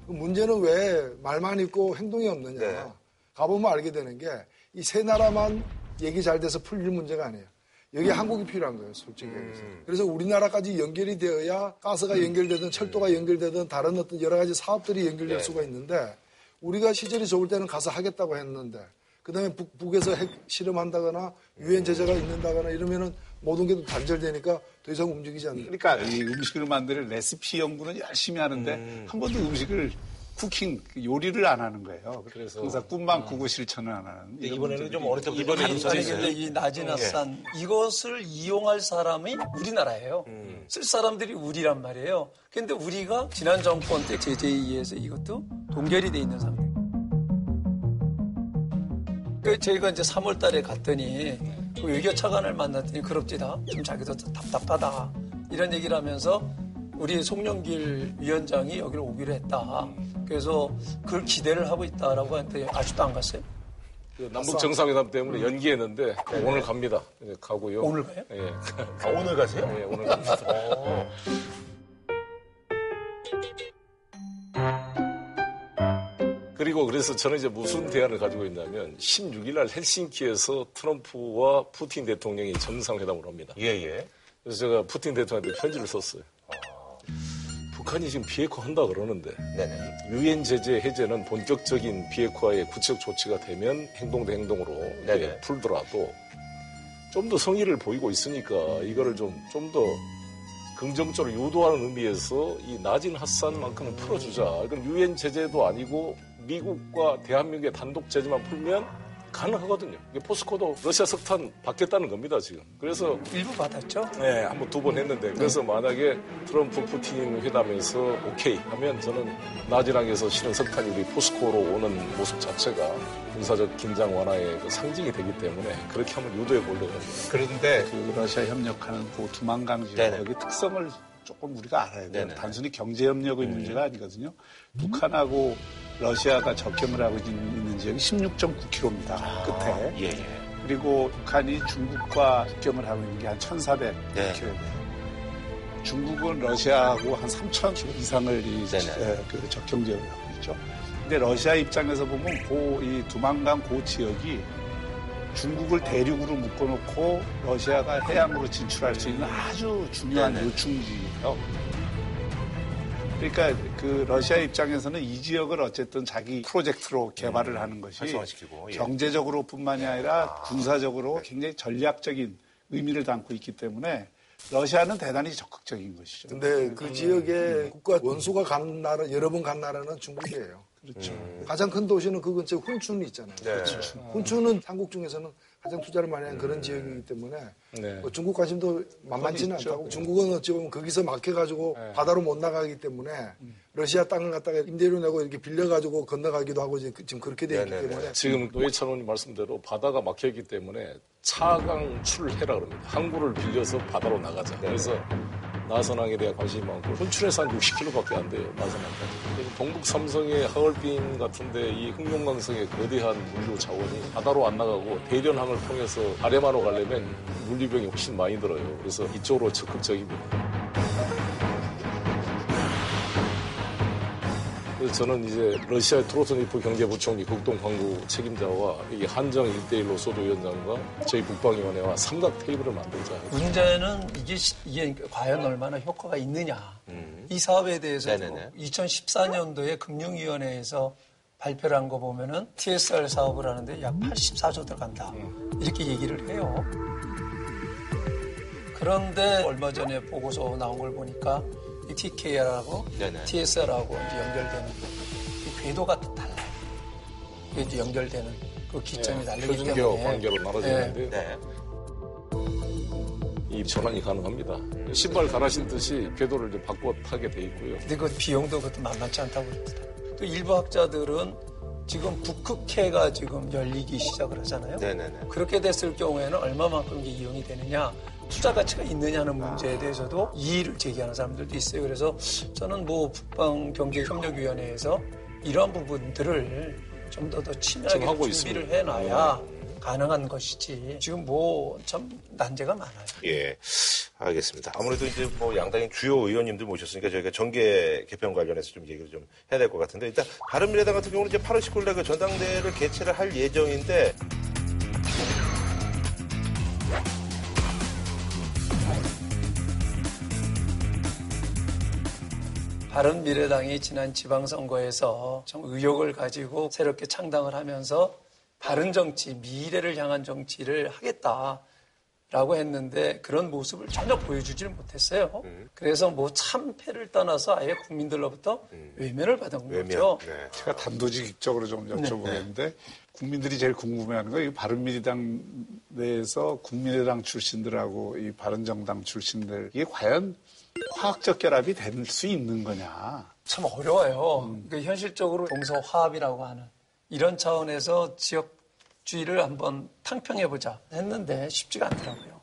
그 문제는 왜 말만 있고 행동이 없느냐. 네. 가보면 알게 되는 게 이 세 나라만 얘기 잘 돼서 풀릴 문제가 아니에요. 여기 한국이 필요한 거예요, 솔직히 얘기해서. 그래서 우리나라까지 연결이 되어야 가스가 연결되든 철도가 연결되든 다른 어떤 여러 가지 사업들이 연결될 네. 수가 있는데 우리가 시절이 좋을 때는 가서 하겠다고 했는데 그다음에 북, 북에서 핵 실험한다거나 유엔 제재가 있는다거나 이러면은 모든 게또 단절되니까 더 이상 움직이지 않는. 그러니까 이 음식을 만드는 레시피 연구는 열심히 하는데 한 번도 음식을 쿠킹 요리를 안 하는 거예요. 그래서 항상 꿈만 꾸고 실천을 안 하는. 이번에는 좀 어릴 때부터 이번에 가능성이 아니 근데 있어요. 이 나진 핫산 이것을 이용할 사람이 우리나라예요. 쓸 사람들이 우리란 말이에요. 근데 우리가 지난 정권 때 제재에 의해서 이것도 동결이 돼 있는 상태. 그 저희가 이제 3월 달에 갔더니 그 외교 차관을 만났더니 그럽지다. 좀 자기도 답답하다. 이런 얘기를 하면서 우리 송영길 위원장이 여기를 오기로 했다. 그래서 그걸 기대를 하고 있다라고 하는데 아직도 안 갔어요? 그 남북 정상회담 때문에 연기했는데 오늘 갑니다. 이제 가고요. 오늘 가요? 예. 아, 오늘 가세요? 예, 오늘 갑니다. 그리고 그래서 저는 이제 무슨 대안을 가지고 있냐면 16일 날 헬싱키에서 트럼프와 푸틴 대통령이 정상회담을 합니다. 예, 예. 그래서 제가 푸틴 대통령한테 편지를 썼어요. 북한이 지금 비핵화 한다 그러는데 네네. 유엔 제재 해제는 본격적인 비핵화의 구체적 조치가 되면 행동 대 행동으로 네네. 풀더라도 좀 더 성의를 보이고 있으니까 이거를 좀 좀 더 긍정적으로 유도하는 의미에서 이 나진 핫산만큼은 풀어주자. 그럼 유엔 제재도 아니고 미국과 대한민국의 단독 제재만 풀면 가능하거든요. 포스코도 러시아 석탄 받겠다는 겁니다, 지금. 그래서. 일부 받았죠? 네, 한번 두 번 했는데. 그래서 만약에 트럼프 푸틴 회담에서 오케이 하면 저는 나지랑에서 실은 석탄이 우리 포스코로 오는 모습 자체가 군사적 긴장 완화의 그 상징이 되기 때문에 그렇게 한번 유도해 보려고 합니다. 그런데 그 러시아 협력하는 그 두만강 지역 네네. 여기 특성을 조금 우리가 알아야 돼요. 네네. 단순히 경제 협력의 문제가 아니거든요. 북한하고 러시아가 접경을 하고 있는 지역이 16.9km입니다. 끝에. 예, 예. 그리고 북한이 중국과 국경을 하고 있는 게 한 1,400km 네. 돼요. 중국은 러시아하고 한 3,000km 이상을 이. 에, 그 접경 지역을 하고 있죠. 근데 러시아 입장에서 보면 고, 이 두만강 고 지역이 중국을 대륙으로 묶어놓고 러시아가 해양으로 진출할 수 있는 아주 중요한. 요충지예요. 그러니까 그 러시아 입장에서는 이 지역을 어쨌든 자기 프로젝트로 개발을 하는 것이 예. 경제적으로뿐만이 아니라 군사적으로 굉장히 전략적인 의미를 담고 있기 때문에 러시아는 대단히 적극적인 것이죠. 근데 그 지역에 국가 원수가 간 나라, 여러 번 간 나라는 중국이에요. 그렇죠. 가장 큰 도시는 그 근처에 훈춘이 있잖아요. 네. 그렇죠. 훈춘은 삼국 중에서는 가장 투자를 많이 한 그런 지역이기 때문에 네. 뭐 중국 관심도 만만치는. 않다고 중국은 어찌 보면 거기서 막혀가지고 네. 바다로 못 나가기 때문에 러시아 땅을 갖다가 임대료 내고 이렇게 빌려가지고 건너가기도 하고 지금 그렇게 되어 있기 네네네. 때문에 지금 노회찬 의원님 말씀대로 바다가 막혀있기 때문에 차강출해라 그럽니다. 항구를 빌려서 바다로 나가자. 그래서 나선항에 대한 관심이 많고 훈춘에서 한 60km밖에 안 돼요. 그래서 동북 삼성의 하얼빈 같은데 이 흑룡강성의 거대한 물류 자원이 바다로 안 나가고 대련항을 통해서 아래마로 가려면 물류병이 훨씬 많이 들어요. 그래서 이쪽으로 적극적입니다. 저는 이제 러시아의 트로트니프 경제부총리 극동광구 책임자와 이 한정 1대1로 소도위원장과 저희 국방위원회와 삼각 테이블을 만들자. 문제는 이게, 시- 이게 과연 얼마나 효과가 있느냐. 이 사업에 네네네. 2014년도에 금융위원회에서 발표를 한 거 보면은 TSR 사업을 하는데 약 84조 들어간다. 이렇게 얘기를 해요. 그런데 얼마 전에 보고서 나온 걸 보니까 이 TKR하고 네네. TSR하고 이제 연결되는 이 궤도가 또 달라요. 이제 연결되는 그 기점이 네, 다르기 표준교 때문에 관계로 나눠지는데 네. 이 전환이 가능합니다. 신발 갈아 신 듯이 궤도를 이제 바꿔 타게 돼 있고요. 근데 그 비용도 그것도 만만치 않다고 그럽니다. 또 일부 학자들은 지금 북극해가 지금 열리기 시작을 하잖아요. 네네네. 그렇게 됐을 경우에는 얼마만큼 이용이 되느냐, 투자 가치가 있느냐는 문제에 대해서도 이의를 제기하는 사람들도 있어요. 그래서 저는 뭐 북방 경제협력위원회에서 이러한 부분들을 좀더더 치밀하게 하고 준비를 있습니다. 해놔야 가능한 것이지. 지금 뭐 참 난제가 많아요. 예, 알겠습니다. 아무래도 이제 뭐 양당의 주요 의원님들 모셨으니까 저희가 정계 개편 관련해서 좀 얘기를 좀 해야 될 것 같은데 일단 바른미래당 같은 경우는 이제 8월 19일 날그 전당대회를 개최를 할 예정인데 바른 미래당이 지난 지방선거에서 좀 의욕을 가지고 새롭게 창당을 하면서 바른 정치, 미래를 향한 정치를 하겠다라고 했는데 그런 모습을 전혀 보여주지를 못했어요. 그래서 뭐 참패를 떠나서 아예 국민들로부터 외면을 받은 거죠. 네. 제가 단도직입적으로 좀 여쭤보겠는데 국민들이 제일 궁금해하는 거 이 바른미래당 내에서 국민의당 출신들하고 이 바른정당 출신들 이게 과연 화학적 결합이 될 수 있는 거냐? 참 어려워요. 그 현실적으로 동서화합이라고 하는 이런 차원에서 지역주의를 한번 탕평해보자 했는데 쉽지가 않더라고요.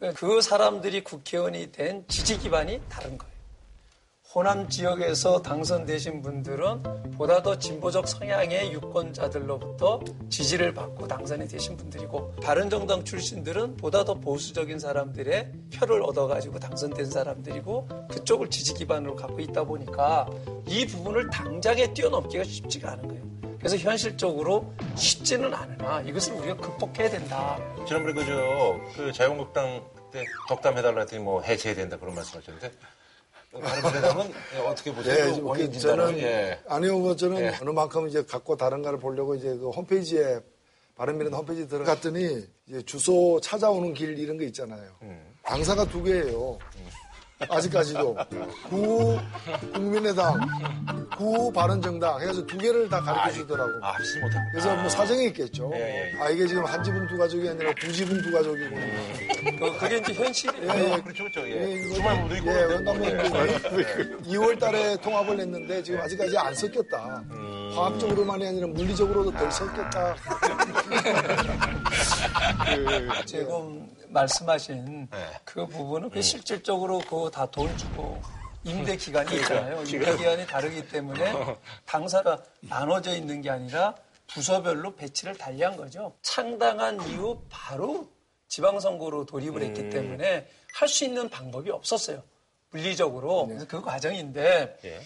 그- 그 사람들이 국회의원이 된 지지 기반이 다른 거예요. 호남 지역에서 당선되신 분들은 보다 더 진보적 성향의 유권자들로부터 지지를 받고 당선이 되신 분들이고 바른정당 출신들은 보다 더 보수적인 사람들의 표를 얻어가지고 당선된 사람들이고 그쪽을 지지 기반으로 갖고 있다 보니까 이 부분을 당장에 뛰어넘기가 쉽지가 않은 거예요. 그래서 현실적으로 쉽지는 않으나 이것을 우리가 극복해야 된다. 지난번에 그저 그 자유한국당 그때 덕담 해달라 했더니 뭐 해체해야 된다 그런 말씀하셨는데 바른미래당은 어떻게 보세요? 예, 그그 저는 예. 아니요, 뭐 저는 예. 어느 만큼 이제 갖고 다른가를 보려고 이제 그 홈페이지에 바른미래당 홈페이지 들어갔더니 이제 주소 찾아오는 길 이런 거 있잖아요. 음. 당사가 두 개예요. 아직까지도. 구 국민의당, 구 바른정당 해서 두 개를 다 가르쳐 주더라고. 아, 못하 그래서 뭐 사정이 있겠죠. 예, 예, 예. 아, 이게 지금 한 지붕 두 가족이 아니라 두 지붕 두 가족이구나. 그- 그게 이제 현실이에요. 예, 예. 그렇죠, 그렇죠. 예, 예. 이거- 주말부도 있고. 예, 그런데 왜냐면 뭐, 예. 2월 달에 통합을 했는데 지금 아직까지 안 섞였다. 음. 화학적으로만이 아니라 물리적으로도 덜 섞였다. 지금 말씀하신 네. 그 부분은 그 실질적으로 그거 다돈 주고 임대 기간이 있잖아요. 임대 기간이 다르기 때문에 당사가 나눠져 있는 게 아니라 부서별로 배치를 달리한 거죠. 창당한 이후 바로 지방선거로 돌입을 했기 때문에 할 수 있는 방법이 없었어요. 물리적으로. 그래서 그 과정인데 예.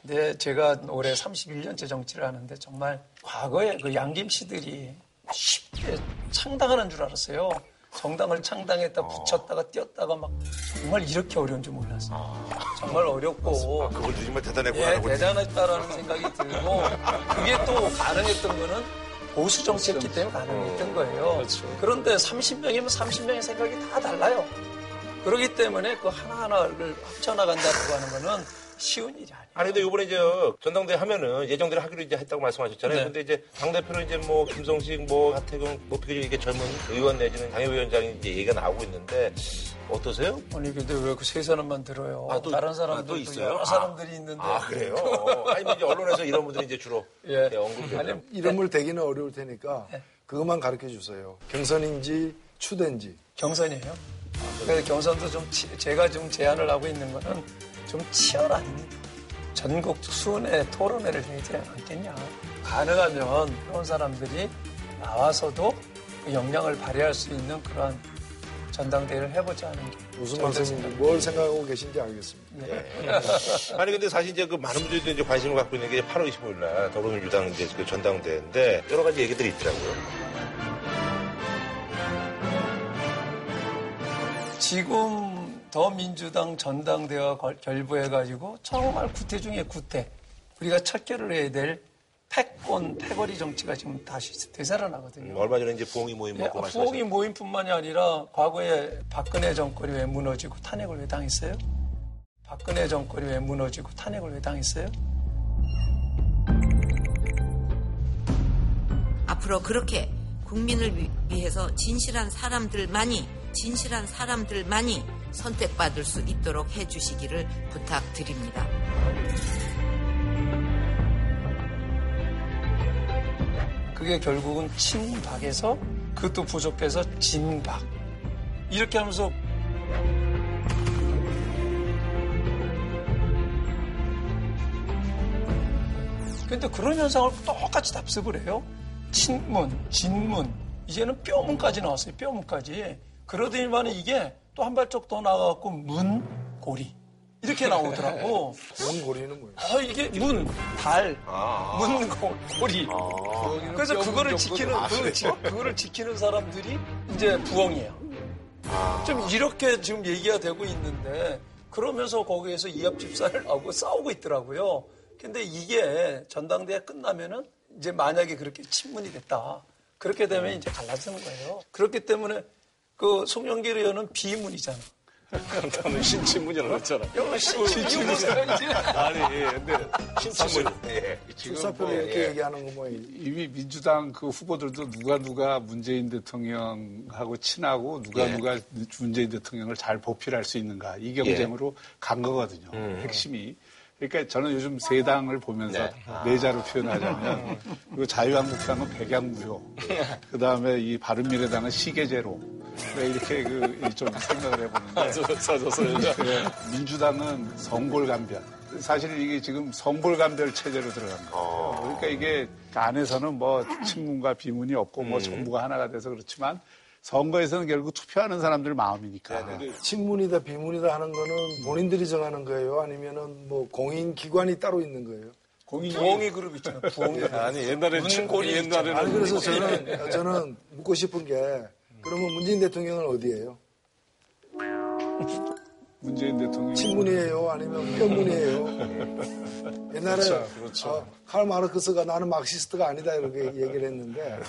근데 제가 올해 31년째 정치를 하는데 정말 과거에 그 양김 씨들이 쉽게 창당하는 줄 알았어요. 정당을 창당했다 붙였다가 띄었다가 막 정말 이렇게 어려운 줄 몰랐어요. 정말 어렵고 그분도 정말 대단했구나. 예. 대단했다라는 생각이 들고 그게 또 가능했던 거는 보수 정치였기 때문에 가능했던 거예요. 그런데 30명이면 30명의 생각이 다 달라요. 그렇기 때문에 그 하나하나를 합쳐나간다고 하는 거는 쉬운 일이 아니에요. 아니 근데 이번에 이제 전당대 하면은 예정대로 하기로 이제 했다고 말씀하셨잖아요. 네. 근데 이제 당 대표로 이제 뭐 김성식, 뭐 하태경, 뭐 비교적 이게 젊은 의원 내지는 당협위원장이 이제 얘기가 나오고 있는데 어떠세요? 아니 근데 왜 그 세 사람만 들어요? 아, 또- 다른 아, 사람도 또또 있어요? 여러 아. 사람들이 있는데. 아 그래요? 아니 뭐 이제 언론에서 이런 분들이 이제 주로 예. 예, 언급되죠. 아니, 이름을 대기는 어려울 테니까 네. 그것만 가르쳐 주세요. 경선인지 추대인지. 경선이에요. 그래서 경선도 좀 치- 제가 좀 제안을 하고 있는 거는 좀 치열한 전국 수은회 토론회를 해야 되지 않겠냐. 가능하면 그런 사람들이 나와서도 그 역량을 발휘할 수 있는 그러한 전당대회를 해보자 하는 게 무슨 말씀인지. 뭘 생각하고 계신지 알겠습니다. 네. 아니 근데 사실 이제 그 많은 분들도 이제 관심을 갖고 있는 게 8월 25일 날 더불어민주당 이제 그 전당대회인데 여러 가지 얘기들이 있더라고요. 지금 더민주당 전당대회와 걸- 결부해가지고 정말 구태 중에 구태. 우리가 척결을 해야 될 패권, 패거리 정치가 지금 다시 되살아나거든요. 음, 얼마 전에 이제 부엉이 모임 예, 먹고 부엉이 말씀하셨죠. 모임뿐만이 아니라 과거에 박근혜 정권이 왜 무너지고 탄핵을 왜 당했어요? 박근혜 정권이 왜 무너지고 탄핵을 왜 당했어요? 앞으로 그렇게 국민을 위- 위해서 진실한 사람들만이 진실한 사람들만이 선택받을 수 있도록 해주시기를 부탁드립니다. 그게 결국은 친박에서 그것도 부족해서 진박. 이렇게 하면서 근데 그런 현상을 똑같이 답습을 해요. 친문, 진문, 이제는 뼈문까지 나왔어요. 뼈문까지. 그러더니만 이게 또 한 발짝 더 나가갖고 문, 고리. 이렇게 나오더라고. 문 고리는 뭐예요? 아, 이게 문, 달, 문, 고, 고리. 그래서 그거를 지키는, 그, 지- 그거를 지키는 사람들이 이제 부엉이에요. 좀 이렇게 지금 얘기가 되고 있는데, 그러면서 거기에서 이합 집산을 하고 싸우고 있더라고요. 근데 이게 전당대회 끝나면은 이제 만약에 그렇게 친문이 됐다. 그렇게 되면 이제 갈라지는 거예요. 그렇기 때문에 그 송영길 의원은 비문이잖아. 나는 신친문이라고 했잖아. 이거 신친문이지. 아니, 근데 신친문. 예. 출사표를 뭐, 이렇게 예. 얘기하는 거 뭐. 이미 민주당 그 후보들도 누가 누가 문재인 대통령하고 친하고 누가 예. 누가 문재인 대통령을 잘 보필할 수 있는가 이 경쟁으로 간 거거든요. 핵심이. 그러니까 저는 요즘 세 당을 보면서 네. 네. 자로 표현하자면 그리고 자유한국당은 백약무효, 그 다음에 이 바른미래당은 시계제로 이렇게 그 좀 생각을 해보는데 민주당은 성골감별. 사실 이게 지금 성골감별 체제로 들어간 거예요. 그러니까 이게 안에서는 뭐 친문과 비문이 없고 뭐 정부가 하나가 돼서 그렇지만 선거에서는 결국 투표하는 사람들 마음이니까. 친문이다 비문이다 하는 거는 본인들이 정하는 거예요? 아니면은 뭐 공인 기관이 따로 있는 거예요? 부엉이 그룹 있잖아. 부엉이 그룹. 아니, 옛날엔 친문이 옛날에는. 아니 그래서 저는 저는 묻고 싶은 게 그러면 문재인 대통령은 어디예요? 문재인 대통령 친문이에요? 아니면 뼈문이에요? 옛날에 그렇죠, 그렇죠. 어, 칼 마르크스가 나는 마크시스트가 아니다 이렇게 얘기를 했는데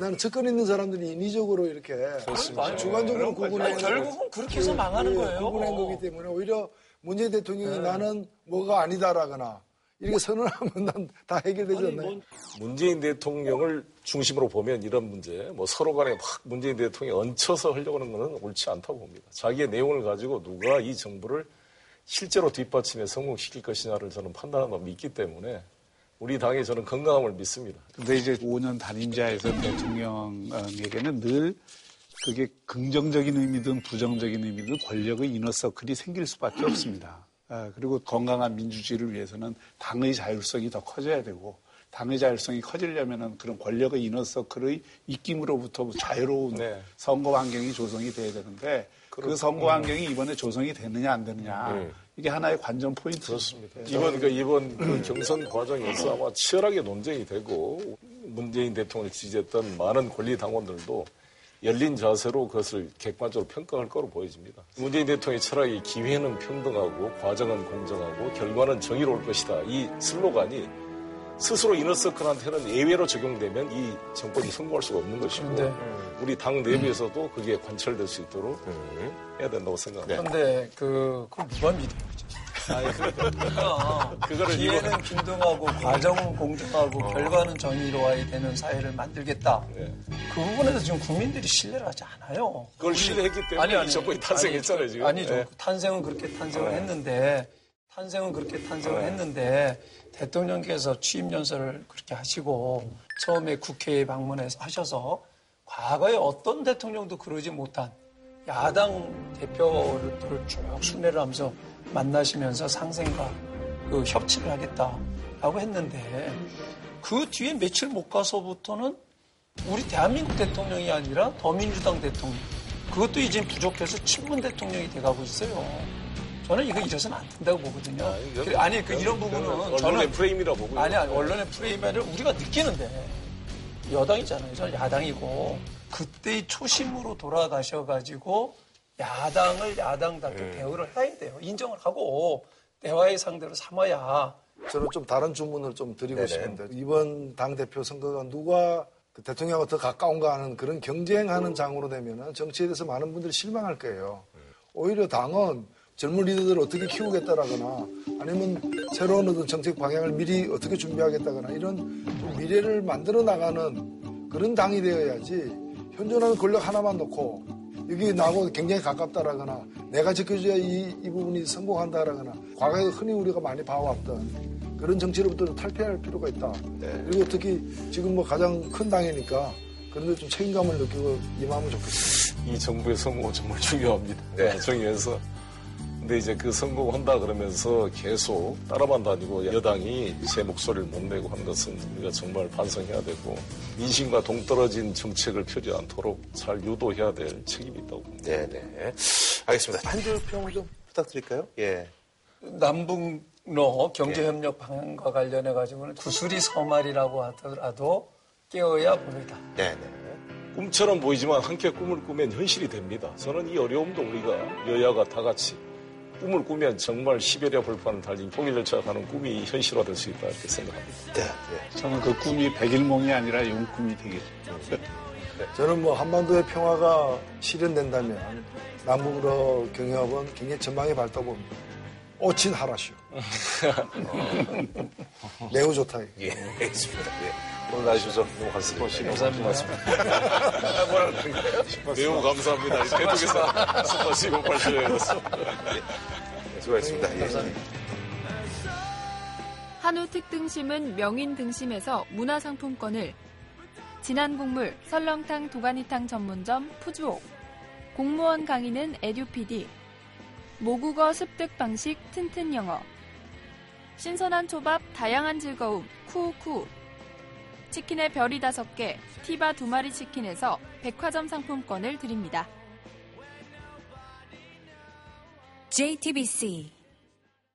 나는 측근 있는 사람들이 인위적으로 이렇게 그렇습니다. 주관적으로 구분해 결국은 그렇게 해서 망하는 거예요. 구분한 거기 때문에 오히려 문재인 대통령이 나는 뭐가 아니다라거나 이렇게 선언하면 난 다 해결되지 않나요? 문재인 대통령을 중심으로 보면 이런 문제, 뭐 서로 간에 막 문재인 대통령이 얹혀서 하려고 하는 것은 옳지 않다고 봅니다. 자기의 내용을 가지고 누가 이 정부를 실제로 뒷받침해 성공시킬 것이냐를 저는 판단하고 믿기 때문에 우리 당의 저는 건강함을 믿습니다. 근데 이제 5년 단임자에서 대통령에게는 늘 그게 긍정적인 의미든 부정적인 의미든 권력의 이너서클이 생길 수밖에 없습니다. 아, 그리고 건강한 민주주의를 위해서는 당의 자율성이 더 커져야 되고 당의 자율성이 커지려면 그런 권력의 이너서클의 입김으로부터 자유로운 네. 선거 환경이 조성이 돼야 되는데 그 선거 환경이 이번에 조성이 되느냐 안 되느냐 음. 이게 하나의 관전 포인트. 그렇습니다. 이번 그 이번 그 경선 과정에서 아마 치열하게 논쟁이 되고 문재인 대통령을 지지했던 많은 권리 당원들도 열린 자세로 그것을 객관적으로 평가할 거로 보여집니다. 문재인 대통령의 철학이 기회는 평등하고 과정은 공정하고 결과는 정의로울 것이다. 이 슬로건이 스스로 이너서클한테는 예외로 적용되면 이 정권이 성공할 수가 없는 것이고 네. 우리 당 내부에서도 그게 관철될 수 있도록 해야 된다고 생각합니다. 그런데 그 그걸 누가 믿어요? 그러니까 그거를 기회는 균등하고 과정은 공정하고 어. 결과는 정의로워야 되는 사회를 만들겠다. 네. 그 부분에서 지금 국민들이 신뢰를 하지 않아요. 그걸 신뢰했기 때문에 이 정권이 탄생했잖아요, 지금. 아니죠. 네. 탄생은 그렇게 탄생을 네. 했는데 탄생은 그렇게 탄생을 네. 했는데 대통령께서 취임 연설을 그렇게 하시고 처음에 국회에 방문해서 하셔서 과거에 어떤 대통령도 그러지 못한 야당 대표들을 쭉 순회를 하면서 만나시면서 상생과 그 협치를 하겠다라고 했는데 그 뒤에 며칠 못 가서부터는 우리 대한민국 대통령이 아니라 더민주당 대통령 그것도 이제 부족해서 친문 대통령이 돼가고 있어요. 저는 이거 이래서는 안 된다고 보거든요. 이건- 그래, 아니 그 이런 부분은 언론의 저는 프레임이라 보고요. 아니 아니 언론의 프레임을 우리가 느끼는데 여당이잖아요. 저는 야당이고 그때의 초심으로 돌아가셔가지고 야당을 야당답게 대우를 해야 돼요. 인정을 하고 대화의 상대로 삼아야 저는 좀 다른 주문을 좀 드리고 네네. 싶은데 이번 당 대표 선거가 누가 그 대통령하고 더 가까운가 하는 그런 경쟁하는 장으로 되면은 정치에 대해서 많은 분들이 실망할 거예요. 오히려 당은 젊은 리더들을 어떻게 키우겠다라거나 아니면 새로운 어떤 정책 방향을 미리 어떻게 준비하겠다거나 이런 좀 미래를 만들어 나가는 그런 당이 되어야지 현존하는 권력 하나만 놓고 여기 나하고 굉장히 가깝다라거나 내가 지켜줘야 이, 이 부분이 성공한다라거나 과거에 흔히 우리가 많이 봐왔던 그런 정치로부터 좀 탈피할 필요가 있다. 그리고 특히 지금 뭐 가장 큰 당이니까 그런데 좀 책임감을 느끼고 임하면 좋겠습니다. 이 정부의 성공은 정말 중요합니다. 네. 나중에서. 근데 이제 그 성공한다 그러면서 계속 따라만 다니고 여당이 제 목소리를 못 내고 하는 것은 우리가 정말 반성해야 되고 민심과 동떨어진 정책을 펴지 않도록 잘 유도해야 될 책임이 있다고 봅니다. 네네. 알겠습니다. 한줄평 좀 부탁드릴까요? 예. 남북로 경제협력 방향과 관련해 가지고는 구슬이 서말이라고 하더라도 깨어야 봅니다. 네네. 꿈처럼 보이지만 함께 꿈을 꾸면 현실이 됩니다. 저는 이 어려움도 우리가 여야가 다 같이 꿈을 꾸면 정말 시베리아 불판을 달린 통일열차 가는 꿈이 현실화될 수 있다 이렇게 생각합니다. 네. 저는 그 꿈이 백일몽이 아니라 용꿈이 되길. 저는 뭐 한반도의 평화가 실현된다면 남북으로 경협은 굉장히 전망이 밝다고 봅니다. 오친 하라시오. 매우 좋다. 예, 알겠습니다. 예. 오늘 나와주셔서 너무 감사드립니다. 감사합니다. 뭐라 그러는가요? 매우 감사합니다. 대통에서 스파시고 발표해서. 수고하셨습니다. 예. 한우 특등심은 명인 등심에서 문화상품권을 진한 국물 설렁탕 도가니탕 전문점 푸주옥 공무원 강의는 에듀피디 모국어 습득 방식 튼튼 영어. 신선한 초밥 다양한 즐거움 쿠우쿠. 치킨의 별이 다섯 개 티바 두 마리 치킨에서 백화점 상품권을 드립니다. JTBC